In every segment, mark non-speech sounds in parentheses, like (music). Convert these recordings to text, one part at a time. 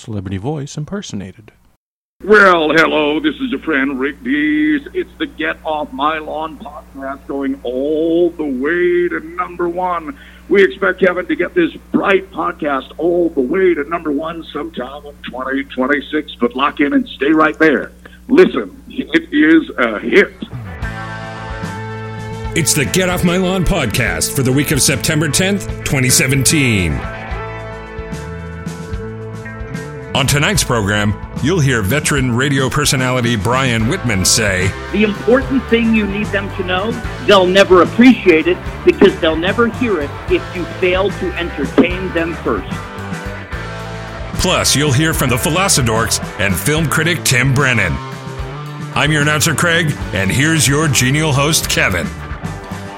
Celebrity voice impersonated. Well, hello, this is your friend Rick Dees. It's the Get Off My Lawn podcast going all the way to number one. We expect Kevin to get this bright podcast all the way to number one sometime in 2026, but lock in and stay right there. Listen, it is a hit. It's the Get Off My Lawn podcast for the week of September 10th, 2017. On tonight's program, you'll hear veteran radio personality Brian Whitman say, The important thing you need them to know, they'll never appreciate it because they'll never hear it if you fail to entertain them first. Plus, you'll hear from the Philosodorks and film critic Tim Brennan. I'm your announcer, Craig, and here's your genial host, Kevin.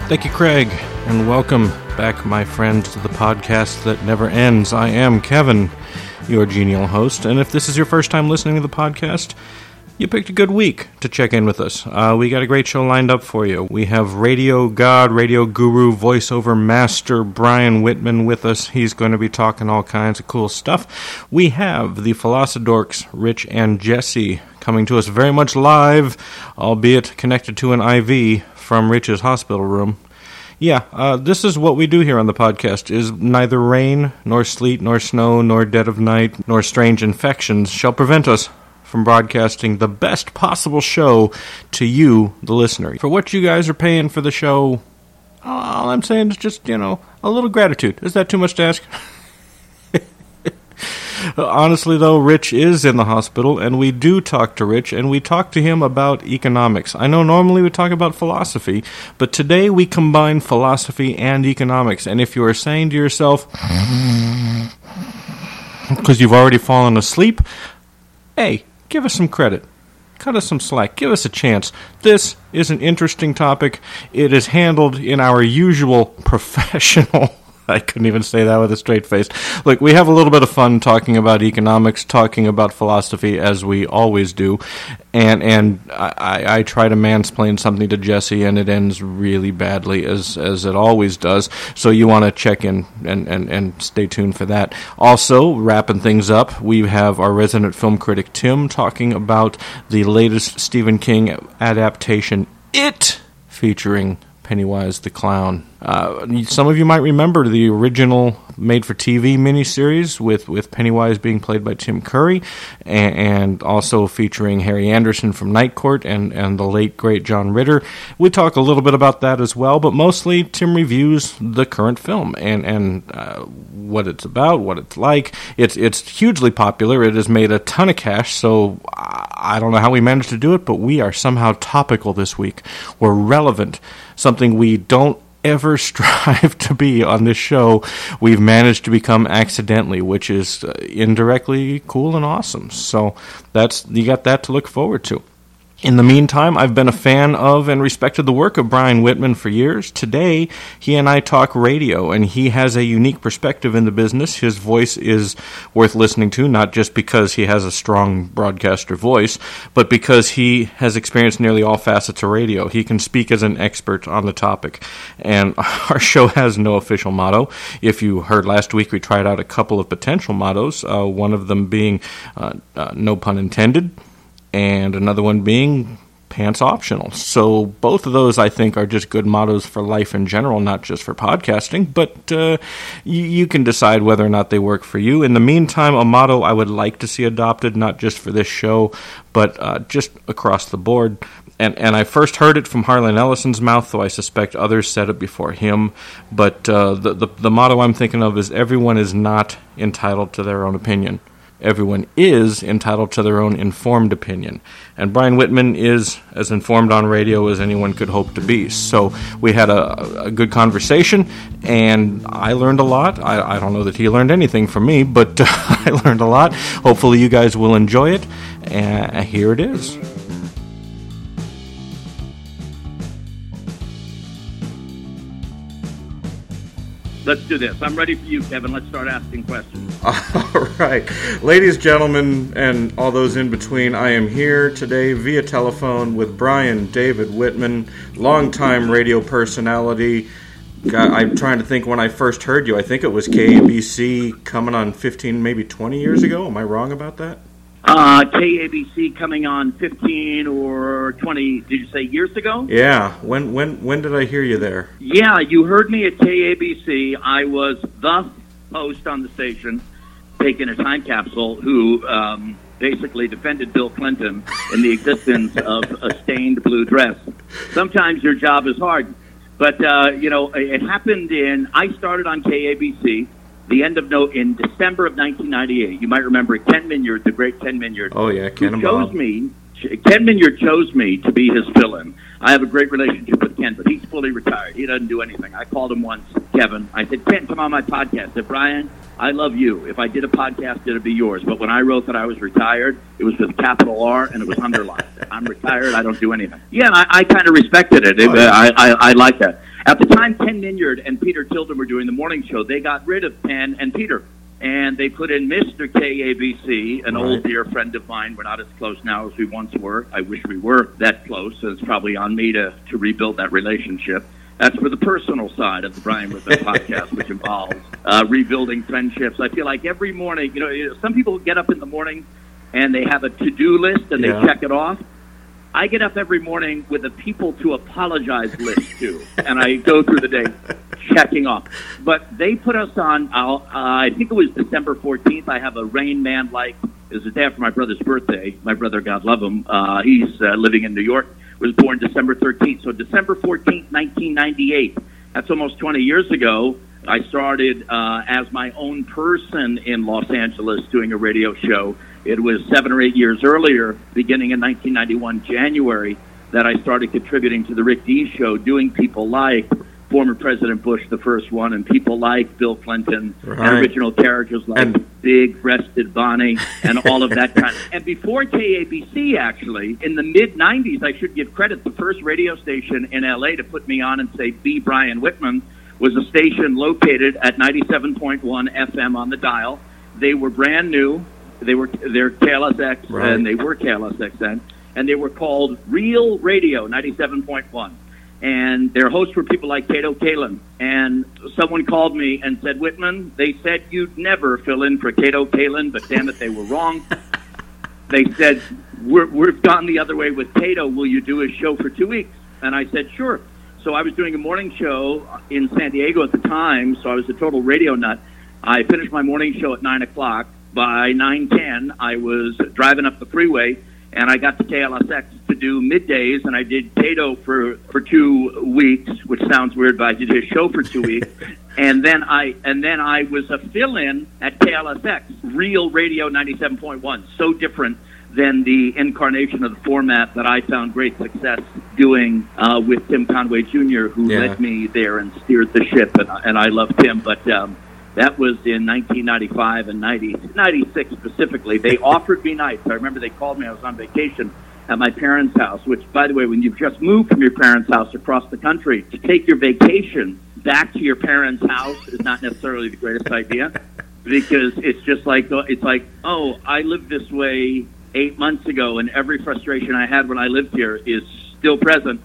Thank you, Craig, and welcome back, my friends, to the podcast that never ends. I am Kevin, your genial host, and if this is your first time listening to the podcast, you picked a good week to check in with us. Uh, we got a great show lined up for you. We have radio god, radio guru, voiceover master Brian Whitman with us. He's going to be talking all kinds of cool stuff. We have the Philosodorks, Rich and Jesse, coming to us very much live, albeit connected to an IV from Rich's hospital room. Yeah, uh, this is what we do here on the podcast: is neither rain, nor sleet, nor snow, nor dead of night, nor strange infections shall prevent us from broadcasting the best possible show to you, the listener. For what you guys are paying for the show, all I'm saying is just you know a little gratitude. Is that too much to ask? (laughs) Honestly, though, Rich is in the hospital, and we do talk to Rich, and we talk to him about economics. I know normally we talk about philosophy, but today we combine philosophy and economics. And if you are saying to yourself, because you've already fallen asleep, hey, give us some credit. Cut us some slack. Give us a chance. This is an interesting topic. It is handled in our usual (laughs) professional I couldn't even say that with a straight face. Look, we have a little bit of fun talking about economics, talking about philosophy, as we always do, and and I, I try to mansplain something to Jesse, and it ends really badly, as as it always does. So you want to check in and, and, and stay tuned for that. Also, wrapping things up, we have our resident film critic Tim talking about the latest Stephen King adaptation, It, featuring Pennywise the Clown. Uh, some of you might remember the original made for TV miniseries with, with Pennywise being played by Tim Curry and, and, also featuring Harry Anderson from Night Court and, and the late great John Ritter. We talk a little bit about that as well, but mostly Tim reviews the current film and, and uh, what it's about, what it's like. It's, it's hugely popular. It has made a ton of cash, so I don't know how we managed to do it, but we are somehow topical this week. We're relevant, something we don't ever (laughs) strive to be on this show, we've managed to become accidentally, which is uh, indirectly cool and awesome. So that's you got that to look forward to. In the meantime, I've been a fan of and respected the work of Brian Whitman for years. Today, he and I talk radio, and he has a unique perspective in the business. His voice is worth listening to, not just because he has a strong broadcaster voice, but because he has experienced nearly all facets of radio. He can speak as an expert on the topic. And (laughs) our show has no official motto. If you heard last week, we tried out a couple of potential mottos, uh, one of them being uh, uh, no pun intended and another one being pants optional. So both of those, I think, are just good mottos for life in general, not just for podcasting. But uh, you, you, can decide whether or not they work for you. In the meantime, a motto I would like to see adopted, not just for this show, but uh, just across the board. And, and I first heard it from Harlan Ellison's mouth, though I suspect others said it before him. But uh, the, the the motto I'm thinking of is everyone is not entitled to their own opinion everyone is entitled to their own informed opinion. And Brian Whitman is as informed on radio as anyone could hope to be. So we had a, a good conversation, and I learned a lot. I, I, don't know that he learned anything from me, but uh, (laughs) I learned a lot. Hopefully, you guys will enjoy it. And here it is. Let's do this. I'm ready for you, Kevin. Let's start asking questions. (laughs) All right. Ladies, gentlemen, and all those in between, I am here today via telephone with Brian David Whitman, longtime radio personality, God, I'm trying to think when I first heard you. I think it was KABC coming on 15, maybe 20 years ago. Am I wrong about that? Uh, KABC coming on 15 or 20, did you say years ago? Yeah. When when when did I hear you there? Yeah, you heard me at KABC. I was the host on the station, taking a time capsule, who um, basically defended Bill Clinton in the existence (laughs) of a stained blue dress. Sometimes your job is hard, but uh, you know it happened in. I started on KABC the end of no in December of 1998. You might remember Ken Minyard, the great Ken Minyard. Oh yeah, Ken chose me. Ken Minyard chose me to be his fill-in. I have a great relationship with Ken, but he's fully retired. He doesn't do anything. I called him once, Kevin. I said, Ken, come on my podcast. I said, Brian, I love you. If I did a podcast, it'd be yours. But when I wrote that I was retired, it was with capital R and it was underlined. I'm retired. I don't do anything. Yeah, I, I kind of respected it. it oh, yeah. I, I, I like that. At the time, Ken Minyard and Peter Tilden were doing the morning show. They got rid of Ken and Peter, and they put in Mr. KABC, an right. old dear friend of mine. We're not as close now as we once were. I wish we were that close. So it's probably on me to, to rebuild that relationship. That's for the personal side of the Brian Whitman (laughs) podcast, which involves uh, rebuilding friendships. I feel like every morning, you know, some people get up in the morning and they have a to-do list and yeah. they check it off. I get up every morning with a people to apologize list too, and I go through the day checking off. But they put us on. Uh, I think it was December 14th. I have a Rain Man like. It was the day after my brother's birthday. My brother, God love him, uh, he's uh, living in New York. Was born December 13th. So December 14th, 1998. That's almost 20 years ago. I started uh, as my own person in Los Angeles doing a radio show it was seven or eight years earlier, beginning in 1991, January, that I started contributing to the Rick Dees show, doing people like former President Bush, the first one, and people like Bill Clinton, right. and original characters like and- Big Breasted Bonnie, and all of that (laughs) kind. Of, and before KABC, actually, in the mid '90s, I should give credit. The first radio station in LA to put me on and say "Be Brian Whitman" was a station located at 97.1 FM on the dial. They were brand new. They were they're KLSX right. and they were KLSX then, and they were called Real Radio 97.1. And their hosts were people like Kato Kaelin. And someone called me and said, Whitman, they said you'd never fill in for Kato Kaelin, but damn it, they were wrong. (laughs) they said, we're, we've gone the other way with Kato. Will you do a show for two weeks? And I said, sure. So I was doing a morning show in San Diego at the time, so I was a total radio nut. I finished my morning show at 9 o'clock by 9:10, I was driving up the freeway, and I got to KLSX to do middays, and I did Kato for for two weeks, which sounds weird, but I did his show for two weeks, (laughs) and then I and then I was a fill-in at KLSX, Real Radio 97.1, so different than the incarnation of the format that I found great success doing uh, with Tim Conway Jr., who yeah. led me there and steered the ship, and, and I love Tim, but. Um, that was in 1995 and 90, 96 specifically. They offered me nights. I remember they called me. I was on vacation at my parents' house, which, by the way, when you've just moved from your parents' house across the country, to take your vacation back to your parents' house is not necessarily the greatest idea (laughs) because it's just like, it's like, oh, I lived this way eight months ago, and every frustration I had when I lived here is still present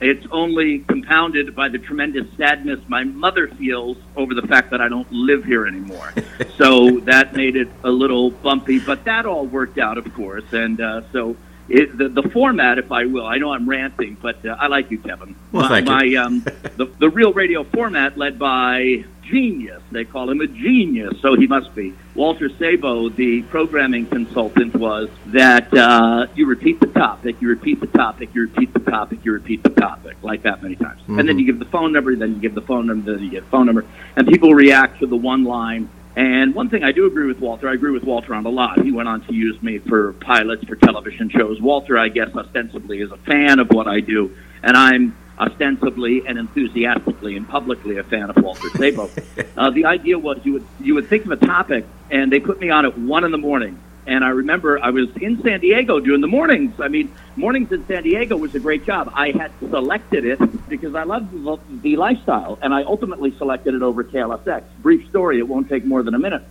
it's only compounded by the tremendous sadness my mother feels over the fact that I don't live here anymore. (laughs) so that made it a little bumpy, but that all worked out, of course. And uh, so it, the, the format, if I will, I know I'm ranting, but uh, I like you, Kevin. Well, my, thank you. My, um, the, the real radio format led by genius. They call him a genius, so he must be. Walter Sabo, the programming consultant, was that uh, you repeat the topic, you repeat the topic, you repeat the topic, you repeat the topic, like that many times. Mm-hmm. And then you give the phone number, then you give the phone number, then you give the phone number, and people react to the one line. And one thing I do agree with Walter, I agree with Walter on a lot. He went on to use me for pilots for television shows. Walter, I guess, ostensibly is a fan of what I do, and I'm ostensibly and enthusiastically and publicly a fan of Walter Sabo. (laughs) uh, the idea was you would you would think of a topic, and they put me on at one in the morning. And I remember I was in San Diego doing the mornings. I mean, mornings in San Diego was a great job. I had selected it because I loved the, the lifestyle, and I ultimately selected it over KLSX. Brief story; it won't take more than a minute.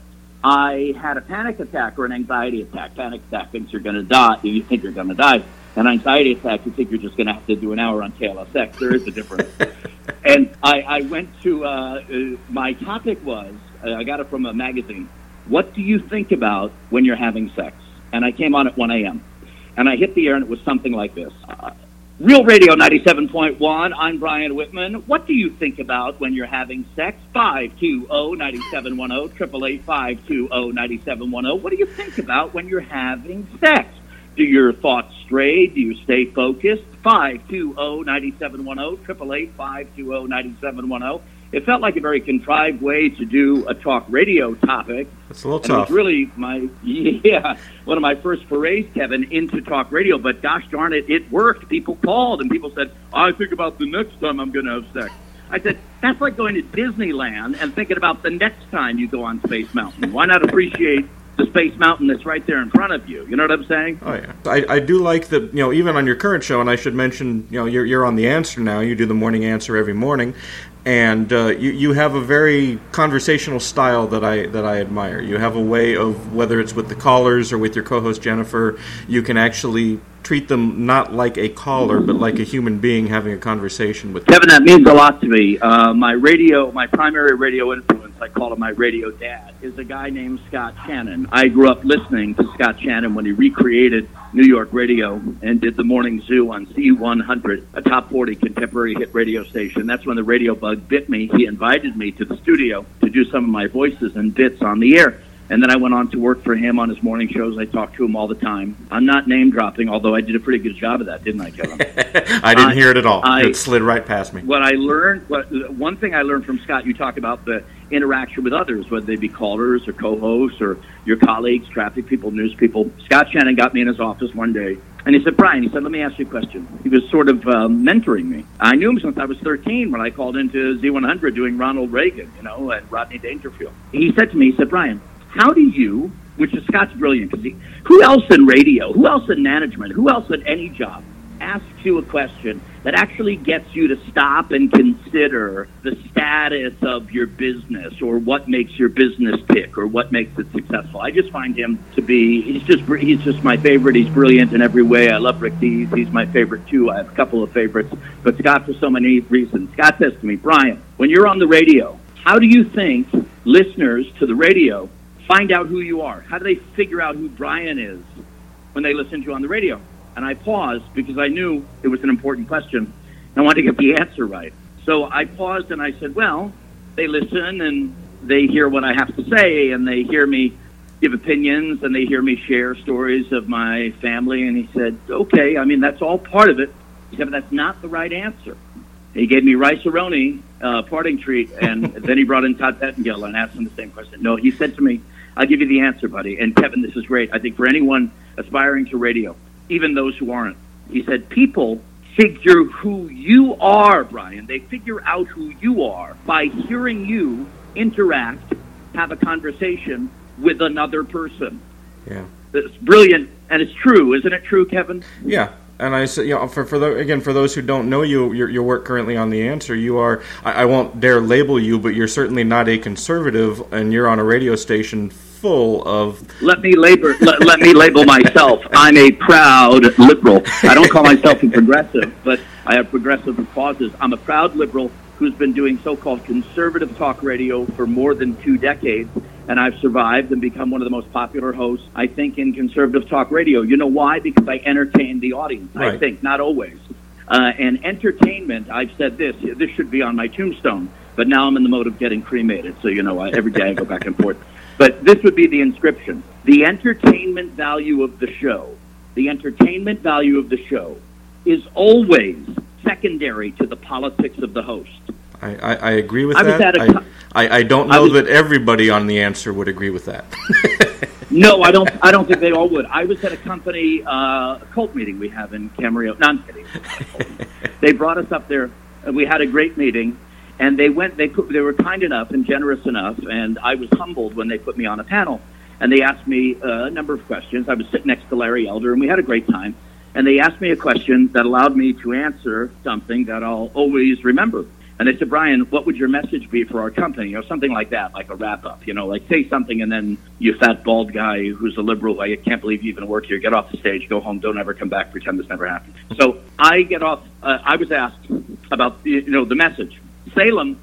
I had a panic attack or an anxiety attack. Panic attack thinks you're going to die. You think you're going to die an anxiety attack, you think you're just going to have to do an hour on KLSX. There is a difference. (laughs) and I, I went to uh, uh, my topic was uh, I got it from a magazine. What do you think about when you're having sex? And I came on at 1 a.m. and I hit the air and it was something like this. Uh, Real Radio 97.1. I'm Brian Whitman. What do you think about when you're having sex? 520-9710, 888-520-9710. What do you think about when you're having sex? Do your thoughts stray? Do you stay focused? 520-9710, 888-520-9710. It felt like a very contrived way to do a talk radio topic. It's a little And tough. It was really my yeah one of my first forays, Kevin, into talk radio. But gosh darn it, it worked. People called and people said, "I think about the next time I'm going to have sex." I said, "That's like going to Disneyland and thinking about the next time you go on Space Mountain. Why not appreciate the Space Mountain that's right there in front of you? You know what I'm saying?" Oh yeah, I, I do like that. You know, even on your current show, and I should mention, you know, you're you're on the answer now. You do the morning answer every morning, and uh, you you have a very conversational style that I that I admire. You have a way of whether it's with the callers or with your co-host Jennifer, you can actually treat them not like a caller, but like a human being having a conversation with them. Kevin, that means a lot to me. Uh, my radio, my primary radio I call him my radio dad, is a guy named Scott Shannon. I grew up listening to Scott Shannon when he recreated New York radio and did the morning zoo on Z100, a top 40 contemporary hit radio station. That's when the radio bug bit me. He invited me to the studio to do some of my voices and bits on the air. And then I went on to work for him on his morning shows. I talked to him all the time. I'm not name dropping, although I did a pretty good job of that, didn't I, Kevin? (laughs) I didn't I- hear it at all. I- it slid right past me. what I learned, what, one thing I learned from Scott, you talk about the interaction with others, whether they be callers or co-hosts or your colleagues, traffic people, news people. Scott Shannon got me in his office one day, and he said, "Brian," he said, "Let me ask you a question." He was sort of um, mentoring me. I knew him since I was 13 when I called into Z100 doing Ronald Reagan, you know, and Rodney Dangerfield. He said to me, he said, "Brian, how do you?" Which is Scott's brilliant because who else in radio, who else in management, who else at any job asks you a question that actually gets you to stop and consider the status of your business or what makes your business tick or what makes it successful. I just find him to be he's just he's just my favorite. He's brilliant in every way. I love Rick Dees. He's my favorite too. I have a couple of favorites, but Scott for so many reasons. Scott says to me, "Brian, when you're on the radio, how do you think listeners to the radio find out who you are? How do they figure out who Brian is when they listen to you on the radio?" And I paused because I knew it was an important question. And I wanted to get the answer right. So I paused and I said, well, they listen and they hear what I have to say and they hear me give opinions and they hear me share stories of my family. And he said, okay, I mean, that's all part of it. He said, but that's not the right answer. He gave me Rice-A-Roni, uh, parting treat, and (laughs) then he brought in Todd Pettengill and asked him the same question. No, he said to me, I'll give you the answer, buddy. And Kevin, this is great. I think for anyone aspiring to radio, even those who aren't. He said, people figure who you are, Brian. They figure out who you are by hearing you interact, have a conversation with another person. Yeah. It's brilliant, and it's true. Isn't it true, Kevin? Yeah, and I said, you know, for for the, again for those who don't know you, your, your work currently on the answer, you are I, I won't dare label you, but you're certainly not a conservative, and you're on a radio station full of Let me label. let, let me label myself. I'm a proud liberal. I don't call myself a progressive, but I have progressive causes. I'm a proud liberal who's been doing so-called conservative talk radio for more than two decades, and I've survived and become one of the most popular hosts, I think, in conservative talk radio. You know why? Because I entertain the audience. I think, not always. Uh, and entertainment, I've said this. This should be on my tombstone, but now I'm in the mode of getting cremated. So you know, I, every day I go back and forth. But this would be the inscription: the entertainment value of the show. The entertainment value of the show is always secondary to the politics of the host. I, I, I agree with I that. I, co- I, I don't know was- that everybody on the answer would agree with that. (laughs) No, I don't. I don't think they all would. I was at a company uh, cult meeting we have in Camarillo. No, I'm kidding. (laughs) they brought us up there, and we had a great meeting. And they went. They put, they were kind enough and generous enough, and I was humbled when they put me on a panel. And they asked me a number of questions. I was sitting next to Larry Elder, and we had a great time. And they asked me a question that allowed me to answer something that I'll always remember. And they said, Brian, what would your message be for our company? Or something like that, like a wrap up. You know, like say something and then you fat bald guy who's a liberal, I can't believe you even work here, get off the stage, go home, don't ever come back, pretend this never happened. So I get off, uh, I was asked about, you know, the message. Salem,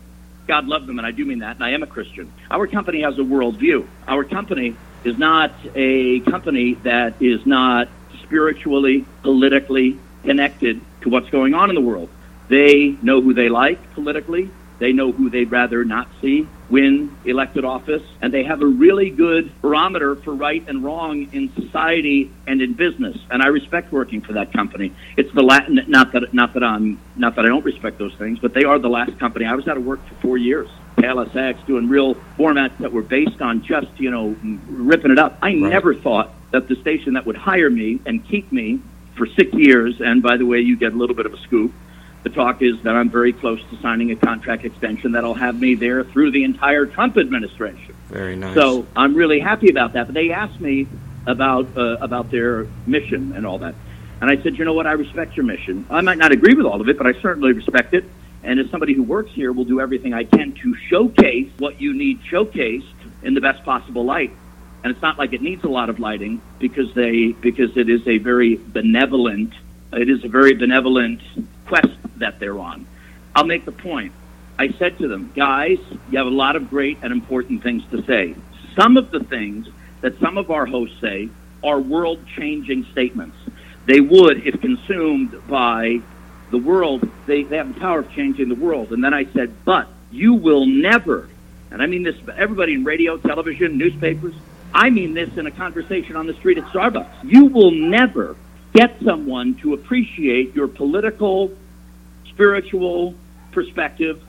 God love them, and I do mean that, and I am a Christian. Our company has a worldview. Our company is not a company that is not spiritually, politically connected to what's going on in the world. They know who they like politically. They know who they'd rather not see win elected office, and they have a really good barometer for right and wrong in society and in business. And I respect working for that company. It's the Latin, not that not that I'm not that I don't respect those things, but they are the last company. I was out of work for four years. LSX doing real formats that were based on just you know ripping it up. I right. never thought that the station that would hire me and keep me for six years, and by the way, you get a little bit of a scoop the talk is that I'm very close to signing a contract extension that'll have me there through the entire Trump administration. Very nice. So I'm really happy about that. But they asked me about uh, about their mission and all that, and I said, you know what, I respect your mission. I might not agree with all of it, but I certainly respect it. And as somebody who works here, will do everything I can to showcase what you need showcased in the best possible light. And it's not like it needs a lot of lighting because they because it is a very benevolent it is a very benevolent quest that they're on. I'll make the point. I said to them, guys, you have a lot of great and important things to say. Some of the things that some of our hosts say are world changing statements. They would, if consumed by the world, they, they have the power of changing the world. And then I said, but you will never, and I mean this, everybody in radio, television, newspapers, I mean this in a conversation on the street at Starbucks. You will never get someone to appreciate your political spiritual perspective,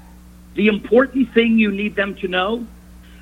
the important thing you need them to know,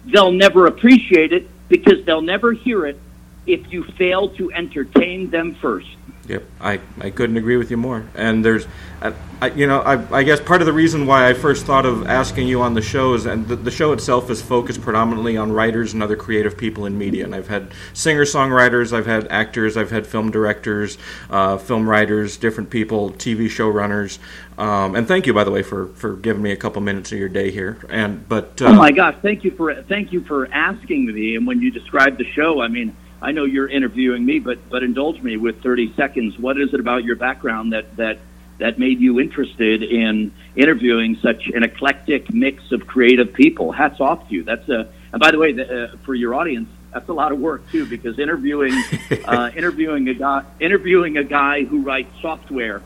they'll never appreciate it because they'll never hear it if you fail to entertain them first. Yep, I, I couldn't agree with you more. And there's, I, I, you know, I, I guess part of the reason why I first thought of asking you on the show is, and the, the show itself is focused predominantly on writers and other creative people in media. And I've had singer songwriters, I've had actors, I've had film directors, uh, film writers, different people, TV show runners. Um, and thank you, by the way, for, for giving me a couple minutes of your day here. And but uh, oh my gosh, thank you for thank you for asking me. And when you described the show, I mean I know you're interviewing me, but but indulge me with 30 seconds. What is it about your background that that that made you interested in interviewing such an eclectic mix of creative people? Hats off to you. That's a and by the way, the, uh, for your audience, that's a lot of work too because interviewing (laughs) uh, interviewing a guy interviewing a guy who writes software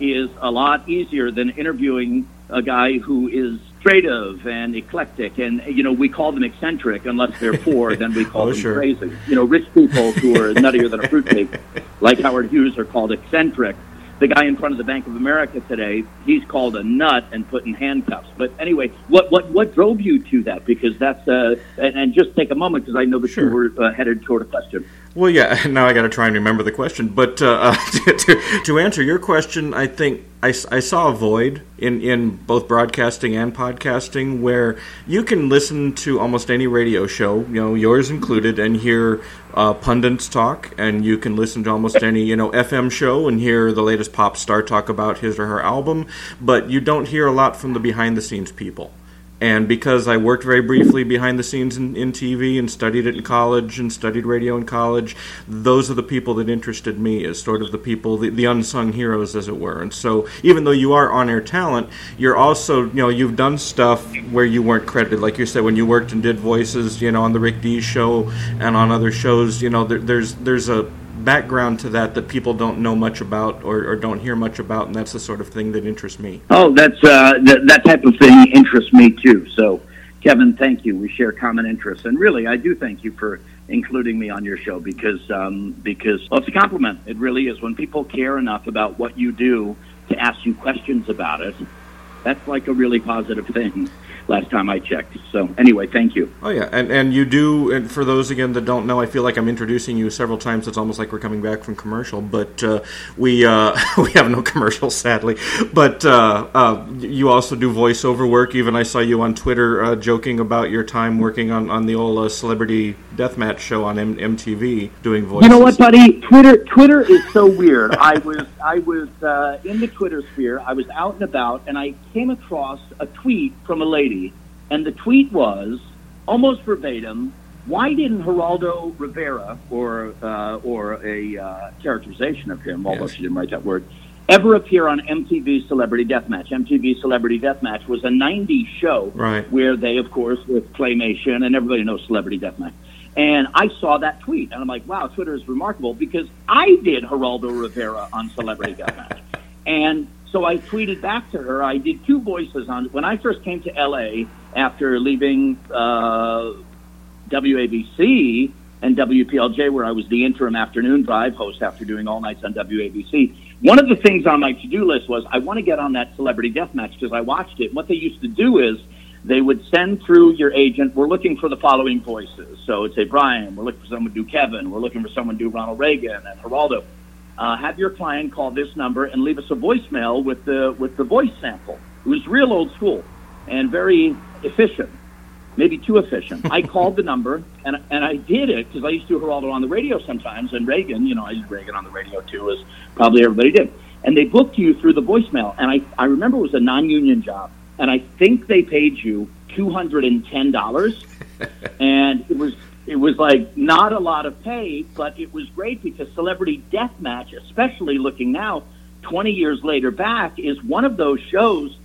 is a lot easier than interviewing a guy who is creative and eclectic, and you know we call them eccentric unless they're poor. then we call (laughs) oh, them sure. crazy. You know, rich people who are (laughs) nuttier than a fruitcake, like Howard Hughes, are called eccentric. The guy in front of the Bank of America today, he's called a nut and put in handcuffs. But anyway, what what what drove you to that? Because that's uh, and, and just take a moment because I know that sure. you were uh, headed toward a question. Well, yeah. (laughs) Now I got to try and remember the question. But uh, (laughs) to, to, answer your question, I think I, I saw a void in, in both broadcasting and podcasting where you can listen to almost any radio show, you know, yours included, and hear uh, pundits talk, and you can listen to almost any you know FM show and hear the latest pop star talk about his or her album, but you don't hear a lot from the behind the scenes people. And because I worked very briefly behind the scenes in, in, TV and studied it in college and studied radio in college, those are the people that interested me as sort of the people, the, the unsung heroes, as it were. And so, even though you are on air talent, you're also, you know, you've done stuff where you weren't credited. Like you said, when you worked and did voices, you know, on the Rick Dees show and on other shows, you know, there, there's there's a background to that that people don't know much about or, or, don't hear much about, and that's the sort of thing that interests me. Oh, that's uh, th- that type of thing interests me too. So, Kevin, thank you. We share common interests, and really, I do thank you for including me on your show because um, because well, it's a compliment. It really is. When people care enough about what you do to ask you questions about it, that's like a really positive thing last time I checked. So anyway, thank you. Oh yeah, and and you do. And for those again that don't know, I feel like I'm introducing you several times. It's almost like we're coming back from commercial, but uh, we uh, (laughs) we have no commercials sadly. But uh, uh, you also do voiceover work. Even I saw you on Twitter uh, joking about your time working on on the old uh, celebrity deathmatch show on M- MTV doing voices. You know what, buddy? Twitter Twitter is so weird. (laughs) I was I was in the Twitter sphere. I was out and about, and I came across a tweet from a lady and the tweet was almost verbatim. Why didn't Geraldo Rivera, or uh, or a uh, characterization of him, although yes. she didn't write that word, ever appear on MTV Celebrity Deathmatch. MTV Celebrity Deathmatch was a 90s show Right. where they, of course, with Claymation, and everybody knows Celebrity Deathmatch. And I saw that tweet, and I'm like, wow, Twitter is remarkable because I did Geraldo Rivera on Celebrity Deathmatch. And so I tweeted back to her. I did two voices on when I first came to LA after leaving uh, WABC and WPLJ, where I was the interim afternoon drive host after doing all nights on WABC. One of the things on my to-do list was I want to get on that Celebrity Deathmatch because I watched it. What they used to do is they would send through your agent. We're looking for the following voices. So it'd say Brian. We're looking for someone to do Kevin. We're looking for someone to do Ronald Reagan and Geraldo. Uh, have your client call this number and leave us a voicemail with the with the voice sample. It was real old school and very efficient, maybe too efficient. (laughs) I called the number and and I did it because I used to do Geraldo on the radio sometimes and Reagan. You know, I did Reagan on the radio too, as probably everybody did. And they booked you through the voicemail. And I I remember it was a non-union job, and I think they paid you two hundred and ten dollars (laughs) and it was it was like not a lot of pay, but it was great because Celebrity Deathmatch, especially looking now, twenty years later back, is one of those shows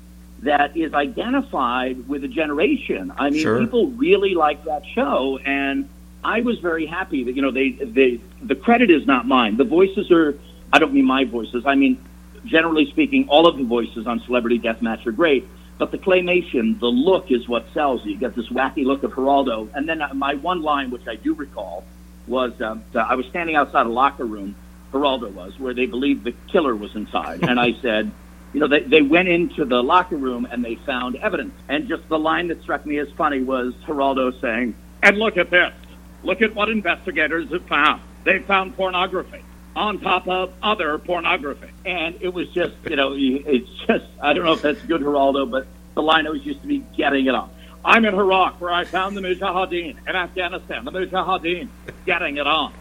that is identified with a generation. I mean, Sure. people really like that show, and I was very happy that you know they they the credit is not mine. The voices are I don't mean my voices. I mean generally speaking, all of the voices on Celebrity Deathmatch are great. But the claymation, the look is what sells you. You get this wacky look of Geraldo. And then uh, my one line, which I do recall, was um, I was standing outside a locker room, Geraldo was, where they believed the killer was inside. And I said, you know, they, they went into the locker room and they found evidence. And just the line that struck me as funny was Geraldo saying, And look at this. Look at what investigators have found. They found pornography on top of other pornography. and it was just, you know, it's just, I don't know if that's good Geraldo, but the line always used to be getting it on. I'm in Iraq where I found the Mujahideen. In Afghanistan, the Mujahideen getting it on.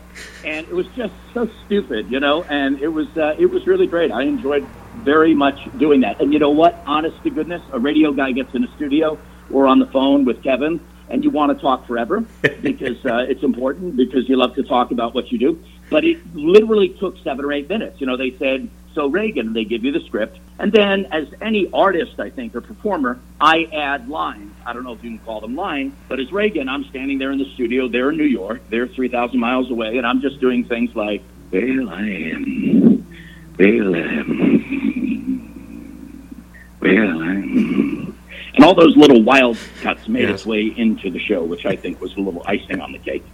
and it was just so stupid, you know. And it was uh, it was really great. I enjoyed very much doing that. And you know what? Honest to goodness, a radio guy gets in a studio or on the phone with Kevin, and you want to talk forever because uh, it's important because you love to talk about what you do. But it literally took seven or eight minutes. You know, they said. So Reagan, they give you the script, and then as any artist, I think, or performer, I add lines. I don't know if you can call them lines, but as Reagan, I'm standing there in the studio. They're in New York. They're 3,000 miles away, and I'm just doing things like, Well, I am. Well, um, well, I'm. And all those little wild cuts made Yes. its way into the show, which I think was a little icing on the cake.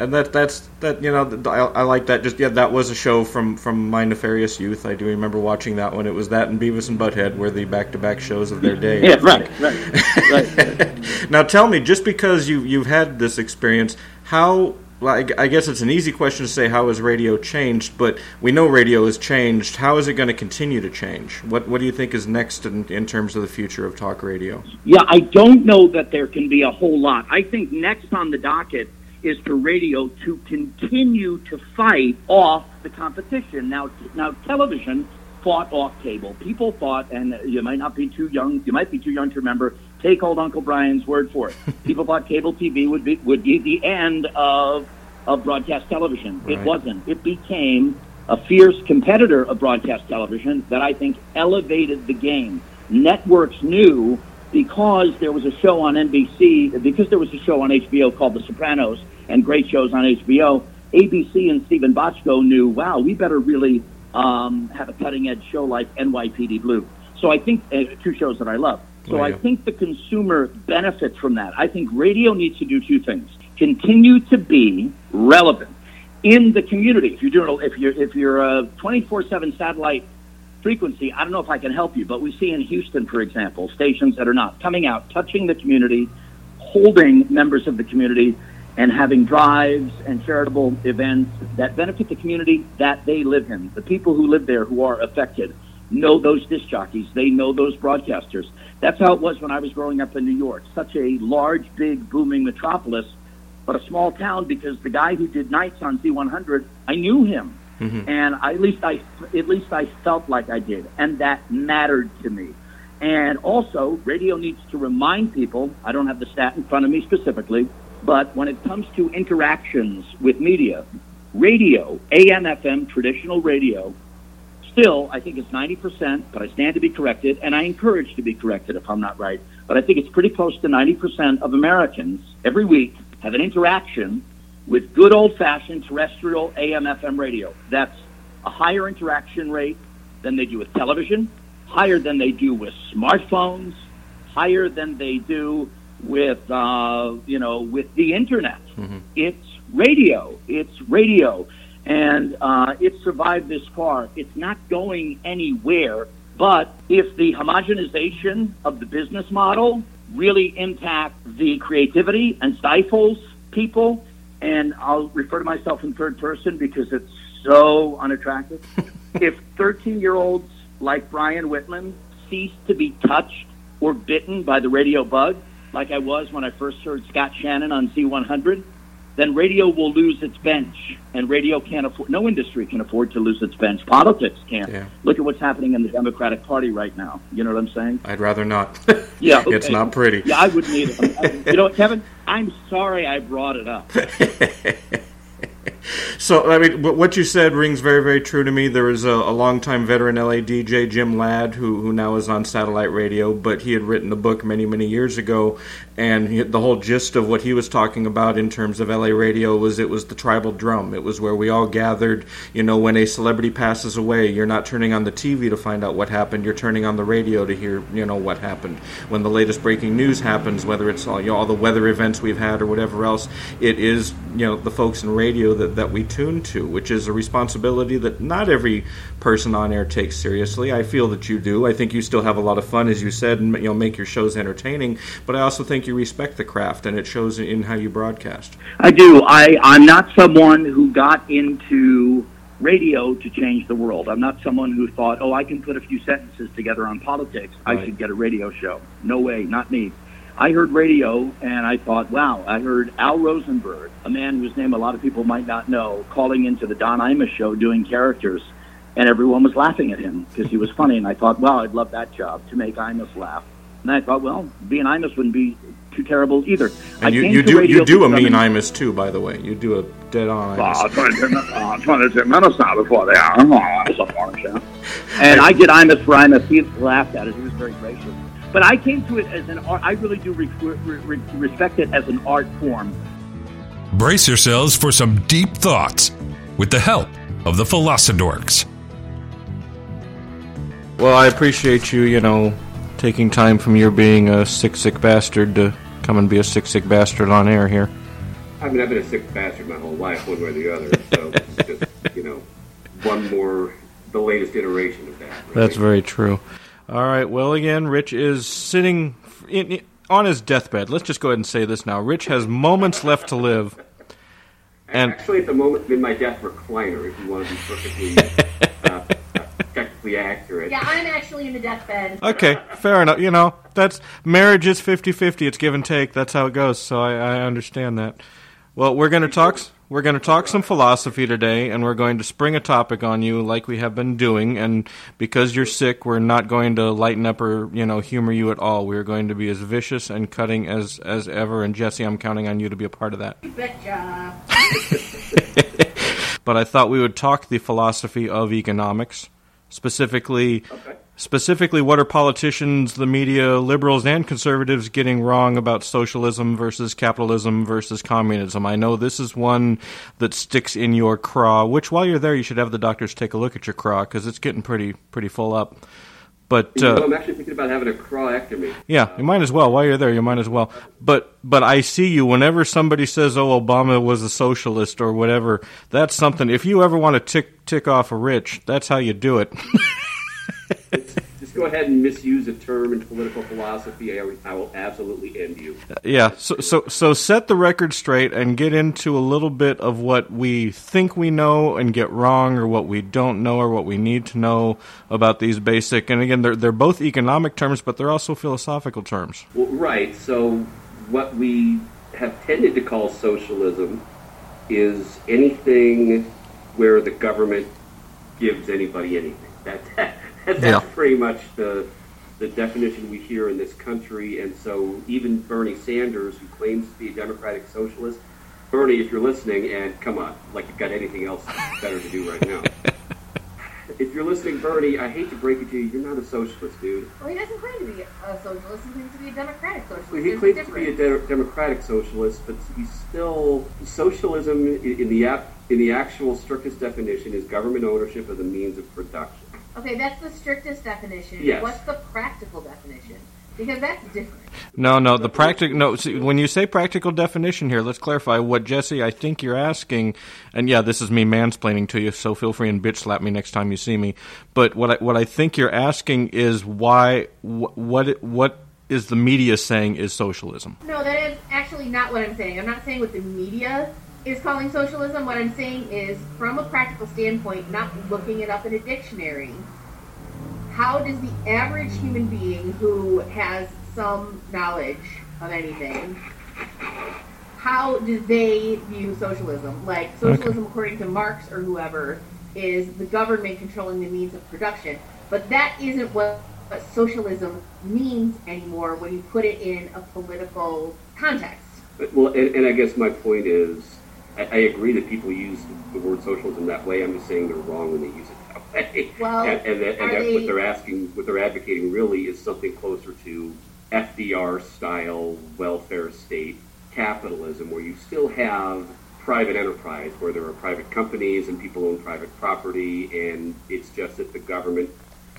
And that that's that you know I, I like that. Just yeah, that was a show from from my nefarious youth. I do remember watching that one. It was that and Beavis and Butthead were the back to back shows of their day. Yeah, right, right, (laughs) right. right. now tell me, just because you you've had this experience, how? I I guess it's an easy question to say how has radio changed, but we know radio has changed. How is it going to continue to change? What What do you think is next in, in terms of the future of talk radio? Yeah, I don't know that there can be a whole lot. I think next on the docket is for radio to continue to fight off the competition. Now, now television fought off cable. People thought, and you might not be too young, you might be too young to remember. Take old Uncle Brian's word for it. (laughs) People thought cable TV would be would be the end of of broadcast television. It wasn't. It became a fierce competitor of broadcast television that I think elevated the game. Networks knew because there was a show on NBC, because there was a show on HBO called The Sopranos and great shows on HBO, ABC and Steven Bochco knew, wow, we better really um, have a cutting edge show like NYPD Blue. So I think, uh, two shows that I love. So Oh, I think the consumer benefits from that. I think radio needs to do two things: continue to be relevant in the community. If you're doing, if you're if you're a 24/7 satellite frequency, I don't know if I can help you, but we see in Houston, for example, stations that are not coming out, touching the community, holding members of the community, and having drives and charitable events that benefit the community that they live in. The people who live there who are affected know those disc jockeys. They know those broadcasters. That's how it was when I was growing up in New York. Such a large, big, booming metropolis, but a small town because the guy who did nights on Z100, I knew him, Mm-hmm. and I, at least I at least I felt like I did, and that mattered to me. And also, radio needs to remind people. I don't have the stat in front of me specifically, but when it comes to interactions with media, radio, AM/FM, traditional radio, still, I think it's 90%, but I stand to be corrected, and I encourage to be corrected if I'm not right. But I think it's pretty close to 90% of Americans every week have an interaction with good old fashioned terrestrial AM FM radio. That's a higher interaction rate than they do with television, higher than they do with smartphones, higher than they do with uh, you know with the internet. Mm-hmm. It's radio. It's radio, and uh, it survived this far. It's not going anywhere. But if the homogenization of the business model really impacts the creativity and stifles people, and I'll refer to myself in third person because it's so unattractive. (laughs) if 13 year olds like Brian Whitman cease to be touched or bitten by the radio bug, like I was when I first heard Scott Shannon on Z100, then radio will lose its bench, and radio can't afford. No industry can afford to lose its bench. Politics can't. Yeah. Look at what's happening in the Democratic Party right now. You know what I'm saying? I'd rather not. (laughs) yeah, okay. it's not pretty. Yeah, I wouldn't either. you know what, Kevin? I'm sorry I brought it up. (laughs) (laughs) so I mean, what you said rings very, very true to me. There was a, a longtime veteran LA DJ, Jim Ladd, who who now is on satellite radio, but he had written a book many, many years ago, and he, the whole gist of what he was talking about in terms of LA radio was it was the tribal drum. It was where we all gathered. You know, when a celebrity passes away, you're not turning on the TV to find out what happened. You're turning on the radio to hear, you know, what happened. When the latest breaking news happens, whether it's all, you know, all the weather events we've had or whatever else, it is, you know, the folks in radio that, that we tune to, which is a responsibility that not every person on air takes seriously. I feel that you do. I think you still have a lot of fun, as you said, and you know, make your shows entertaining. But I also think you respect the craft, and it shows in how you broadcast. I do. I I'm not someone who got into radio to change the world. I'm not someone who thought, oh, I can put a few sentences together on politics. Right. I should get a radio show. No way, not me. I heard radio and I thought, wow, I heard Al Rosenberg, a man whose name a lot of people might not know, calling into the Don Imus show doing characters. And everyone was laughing at him because he was funny. And I thought, wow, I'd love that job to make Imus laugh. And I thought, well, being Imus wouldn't be too terrible either. And you, you do you do a mean Imus too, by the way. You do a dead on Imus. Oh, 22 minutes now before they are. Oh, that's a And I did Imus for Imus. He laughed at it. He was very gracious. But I came to it as an art. I really do re- re- respect it as an art form. Brace yourselves for some deep thoughts with the help of the Philosodorks. Well, I appreciate you, you know, taking time from your being a sick, sick bastard to come and be a sick, sick bastard on air here. I mean, I've been a sick bastard my whole life, one way or the other. So (laughs) it's just, you know, one more, the latest iteration of that. Right? That's very true. All right. Well, again, Rich is sitting in, in, on his deathbed. Let's just go ahead and say this now. Rich has moments left to live. And actually, at the moment, in my death recliner, if you want to be perfectly (laughs) uh, technically accurate. Yeah, I'm actually in the deathbed. Okay, fair enough. You know, that's marriage is 50-50. It's give and take. That's how it goes. So I, I understand that. Well, we're going to talk. We're going to talk some philosophy today, and we're going to spring a topic on you like we have been doing. And because you're sick, we're not going to lighten up or you know humor you at all. We're going to be as vicious and cutting as as ever. And Jesse, I'm counting on you to be a part of that. (laughs) But I thought we would talk the philosophy of economics, specifically. Okay Specifically, what are politicians, the media, liberals, and conservatives getting wrong about socialism versus capitalism versus communism? I know this is one that sticks in your craw. Which, while you're there, you should have the doctors take a look at your craw because it's getting pretty pretty full up. But uh, I'm actually thinking about having a crawectomy. Yeah, you might as well. While you're there, you might as well. But but I see you whenever somebody says, "Oh, Obama was a socialist" or whatever. That's something. If you ever want to tick tick off a rich, that's how you do it. (laughs) just go ahead and misuse a term in political philosophy. I, I will absolutely end you. Yeah. So, so, so set the record straight and get into a little bit of what we think we know and get wrong, or what we don't know, or what we need to know about these basic. And again, they're they're both economic terms, but they're also philosophical terms. Well, right. So, what we have tended to call socialism is anything where the government gives anybody anything. That, (laughs) that's yeah. pretty much the the definition we hear in this country. And so even Bernie Sanders, who claims to be a democratic socialist, Bernie, if you're listening, and come on, like you've got anything else better to do right now. (laughs) if you're listening, Bernie, I hate to break it to you, you're not a socialist, dude. Well, he doesn't claim to be a socialist. He claims to be a democratic socialist. Well, he There's claims to be a de- democratic socialist, but he's still socialism in, in the ap- in the actual strictest definition is government ownership of the means of production. Okay, that's the strictest definition. Yes. What's the practical definition? Because that's different. No, no, the practical. No, see, when you say practical definition here, let's clarify what Jessie. I think you're asking, and yeah, this is me mansplaining to you. So feel free and bitch slap me next time you see me. But what I, what I think you're asking is why wh- what what is the media saying is socialism? No, that is actually not what I'm saying. I'm not saying what the media is calling socialism. What I'm saying is, from a practical standpoint, not looking it up in a dictionary, how does the average human being who has some knowledge of anything, how do they view socialism? Like, socialism, according to Marx or whoever, is the government controlling the means of production. But that isn't what, what socialism means anymore when you put it in a political context. Well, and, and I guess my point is, I, I agree that people use the word socialism that way. I'm just saying they're wrong when they use it that way. Well, and, and, that, and that they- what they're asking, what they're advocating, really is something closer to FDR style welfare state capitalism, where you still have private enterprise, where there are private companies and people own private property, and it's just that the government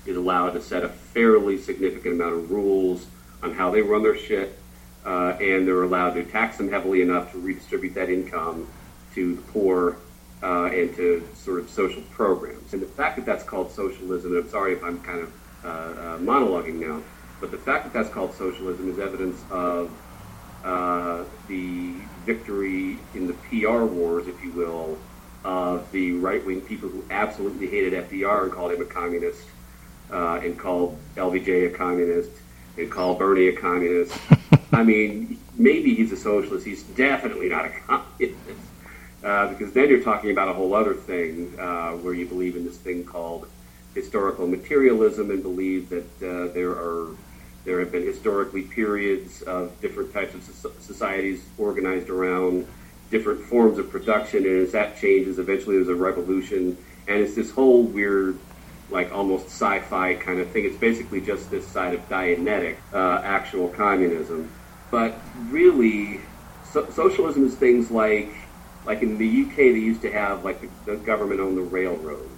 is allowed to set a fairly significant amount of rules on how they run their shit, uh, and they're allowed to tax them heavily enough to redistribute that income to the poor uh, and to sort of social programs. And the fact that that's called socialism, and I'm sorry if I'm kind of uh, uh, monologuing now, but the fact that that's called socialism is evidence of uh, the victory in the PR wars, if you will, of the right wing people who absolutely hated FDR and called him a communist, uh, and called LBJ a communist, and called Bernie a communist. (laughs) I mean, maybe he's a socialist. He's definitely not a communist. Uh, because then you're talking about a whole other thing uh, where you believe in this thing called historical materialism and believe that uh, there are there have been historically periods of different types of soc- societies organized around different forms of production, and as that changes, eventually there's a revolution, and it's this whole weird, like almost sci-fi kind of thing. It's basically just this side of Dianetic, uh, actual communism, but really, so- socialism is things like, like in the UK, they used to have like the, the government owned the railroads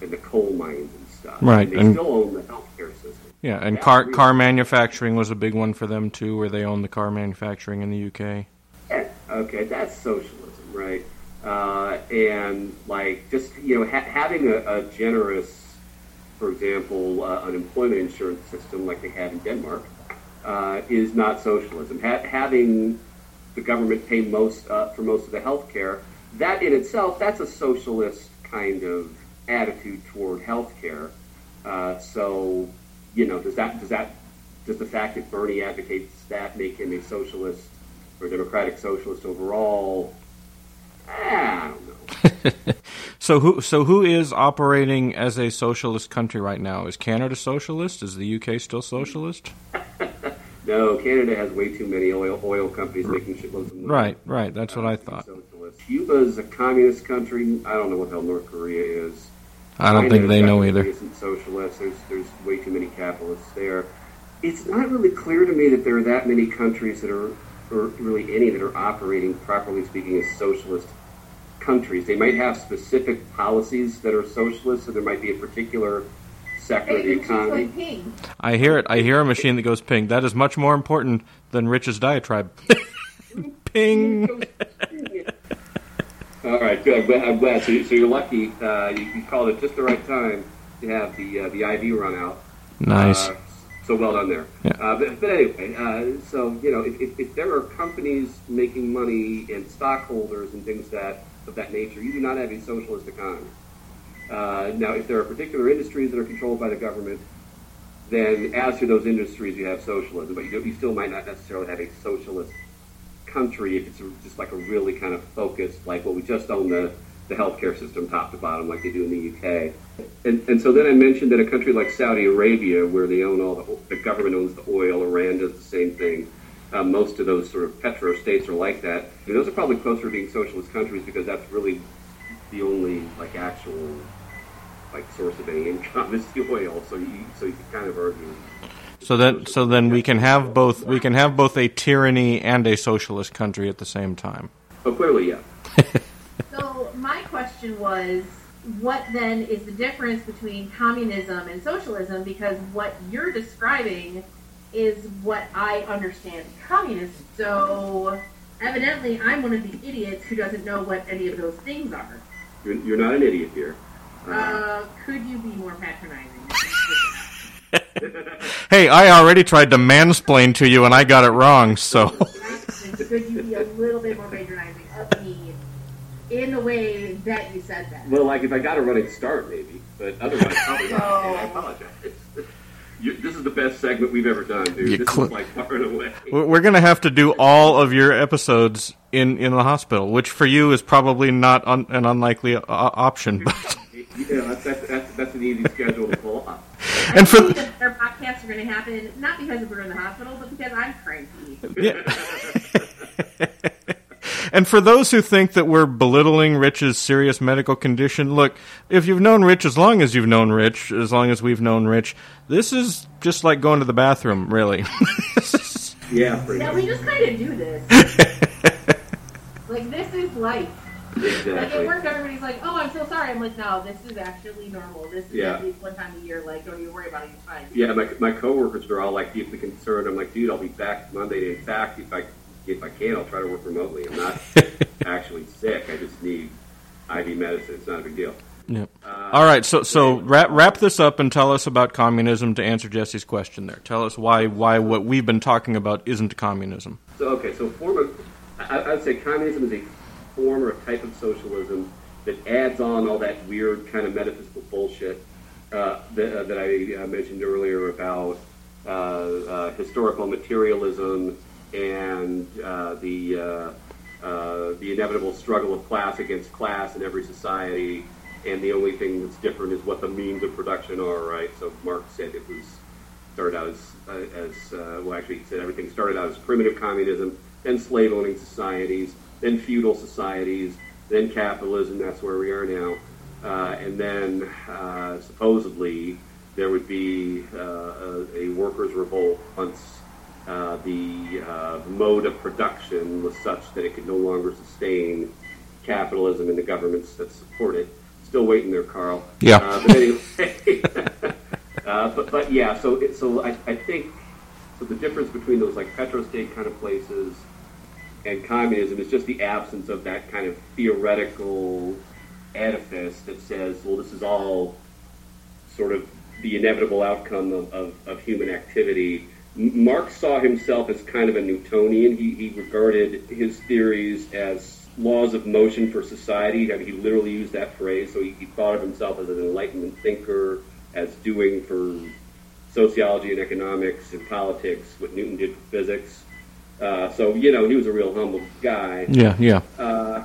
and the coal mines and stuff. Right, And they and- still own the healthcare system. Yeah, and That's car car manufacturing was a big one for them too, where they own the car manufacturing in the UK. Yeah, okay, that's socialism, right? Uh, and like just you know ha- having a, a generous, for example, uh, unemployment insurance system like they have in Denmark uh, is not socialism. Ha- having the government pay most uh, for most of the health care, that in itself, that's a socialist kind of attitude toward health care. Uh, so, you know, does that does that does the fact that Bernie advocates that make him a socialist or democratic socialist overall? I don't know. (laughs) So who so who is operating as a socialist country right now? Is Canada socialist? Is the UK still socialist? (laughs) No, Canada has way too many oil oil companies making shitloads of money. Right, right. That's what I uh, thought. Socialist. Cuba's a communist country. I don't know what the hell North Korea is. I don't China think they know either. Isn't socialist. There's there's way too many capitalists there. It's not really clear to me that there are that many countries that are, or really any that are operating properly speaking as socialist countries. They might have specific policies that are socialist, so there might be a particular sector of the the economy. I hear it. I hear a machine that goes ping. That is much more important than Rich's diatribe. (laughs) ping. All right, good. I'm glad. So, you- so you're lucky. Uh, you, you called it just the right time to have the uh, the IV run out. Nice. Uh, so well done there. Yeah. Uh, but, but anyway, uh, so you know, if, if, if there are companies making money and stockholders and things that of that nature, you do not have a socialist economy. Uh, now, if there are particular industries that are controlled by the government, then as to those industries, you have socialism, but you, you still might not necessarily have a socialist country if it's just like a really kind of focused, like well, we just own the, the healthcare system top to bottom, like they do in the UK. And, and so then I mentioned that a country like Saudi Arabia, where they own all the, the government owns the oil, Iran does the same thing. Uh, most of those sort of petro states are like that. Those are probably closer to being socialist countries because that's really the only like actual like source of any income (laughs) is the oil. So you so you can kind of argue. So then, so then we can have both. We can have both a tyranny and a socialist country at the same time. Oh, clearly, yeah. (laughs) So my question was, what then is the difference between communism and socialism? Because what you're describing is what I understand communism. So evidently, I'm one of the idiots who doesn't know what any of those things are. You're, you're not an idiot here. Uh, could you be more patronizing? (laughs) Hey, I already tried to mansplain to you and I got it wrong. So could you be a little bit more patronizing of me in the way that you said that? Well, like if I got a running start, maybe, but otherwise, probably not. No. (laughs) And I apologize. You, this is the best segment we've ever done, dude. You this cl- is like far and away. we're going to have to do all of your episodes in in the hospital, which for you is probably not un, an unlikely uh, option. But (laughs) Yeah, that's, that's, that's, that's an easy schedule to pull off. I (laughs) And for- think that their podcasts are going to happen not because we're in the hospital, but because I'm cranky. Yeah. (laughs) and for those who think that we're belittling Rich's serious medical condition, look, if you've known Rich as long as you've known Rich, as long as we've known Rich, this is just like going to the bathroom, really. (laughs) Yeah, pretty Yeah, we just kind of do this. like this is life. Like at Exactly. work, everybody's like, "Oh, I'm so sorry." I'm like, "No, this is actually normal. This is Yeah. at least one time a year. Like, don't even worry about it. It's fine." Yeah, my, my coworkers are all like deeply concerned. I'm like, dude, I'll be back Monday. In fact, if I if I can, I'll try to work remotely. I'm not (laughs) actually sick. I just need IV medicine. It's not a big deal. Yep. Uh, all right, so so wrap wrap this up and tell us about communism to answer Jessie's question. There, tell us why why what we've been talking about isn't communism. So okay, so form of I, I would say communism is a form or a type of socialism that adds on all that weird kind of metaphysical bullshit uh, that, uh, that I uh, mentioned earlier about uh, uh, historical materialism and uh, the the inevitable struggle of class against class in every society, and the only thing that's different is what the means of production are. Right? So Marx said it was started out as, as well, actually, he said everything started out as primitive communism, then slave owning societies, then feudal societies, then capitalism. That's where we are now. Uh, and then uh, supposedly there would be uh, a, a workers' revolt once uh, the uh, mode of production was such that it could no longer sustain capitalism and the governments that support it. Still waiting there, Karl. Yeah. Uh, but anyway, (laughs) but but yeah. So it, so I, I think so. The difference between those like petrostate kind of places and communism is just the absence of that kind of theoretical edifice that says, well, this is all sort of the inevitable outcome of, of, of human activity. Marx saw himself as kind of a Newtonian. He, he regarded his theories as laws of motion for society. I mean, he literally used that phrase. So he, he thought of himself as an Enlightenment thinker, as doing for sociology and economics and politics what Newton did for physics. Uh, so you know, he was a real humble guy. Yeah, yeah. Uh,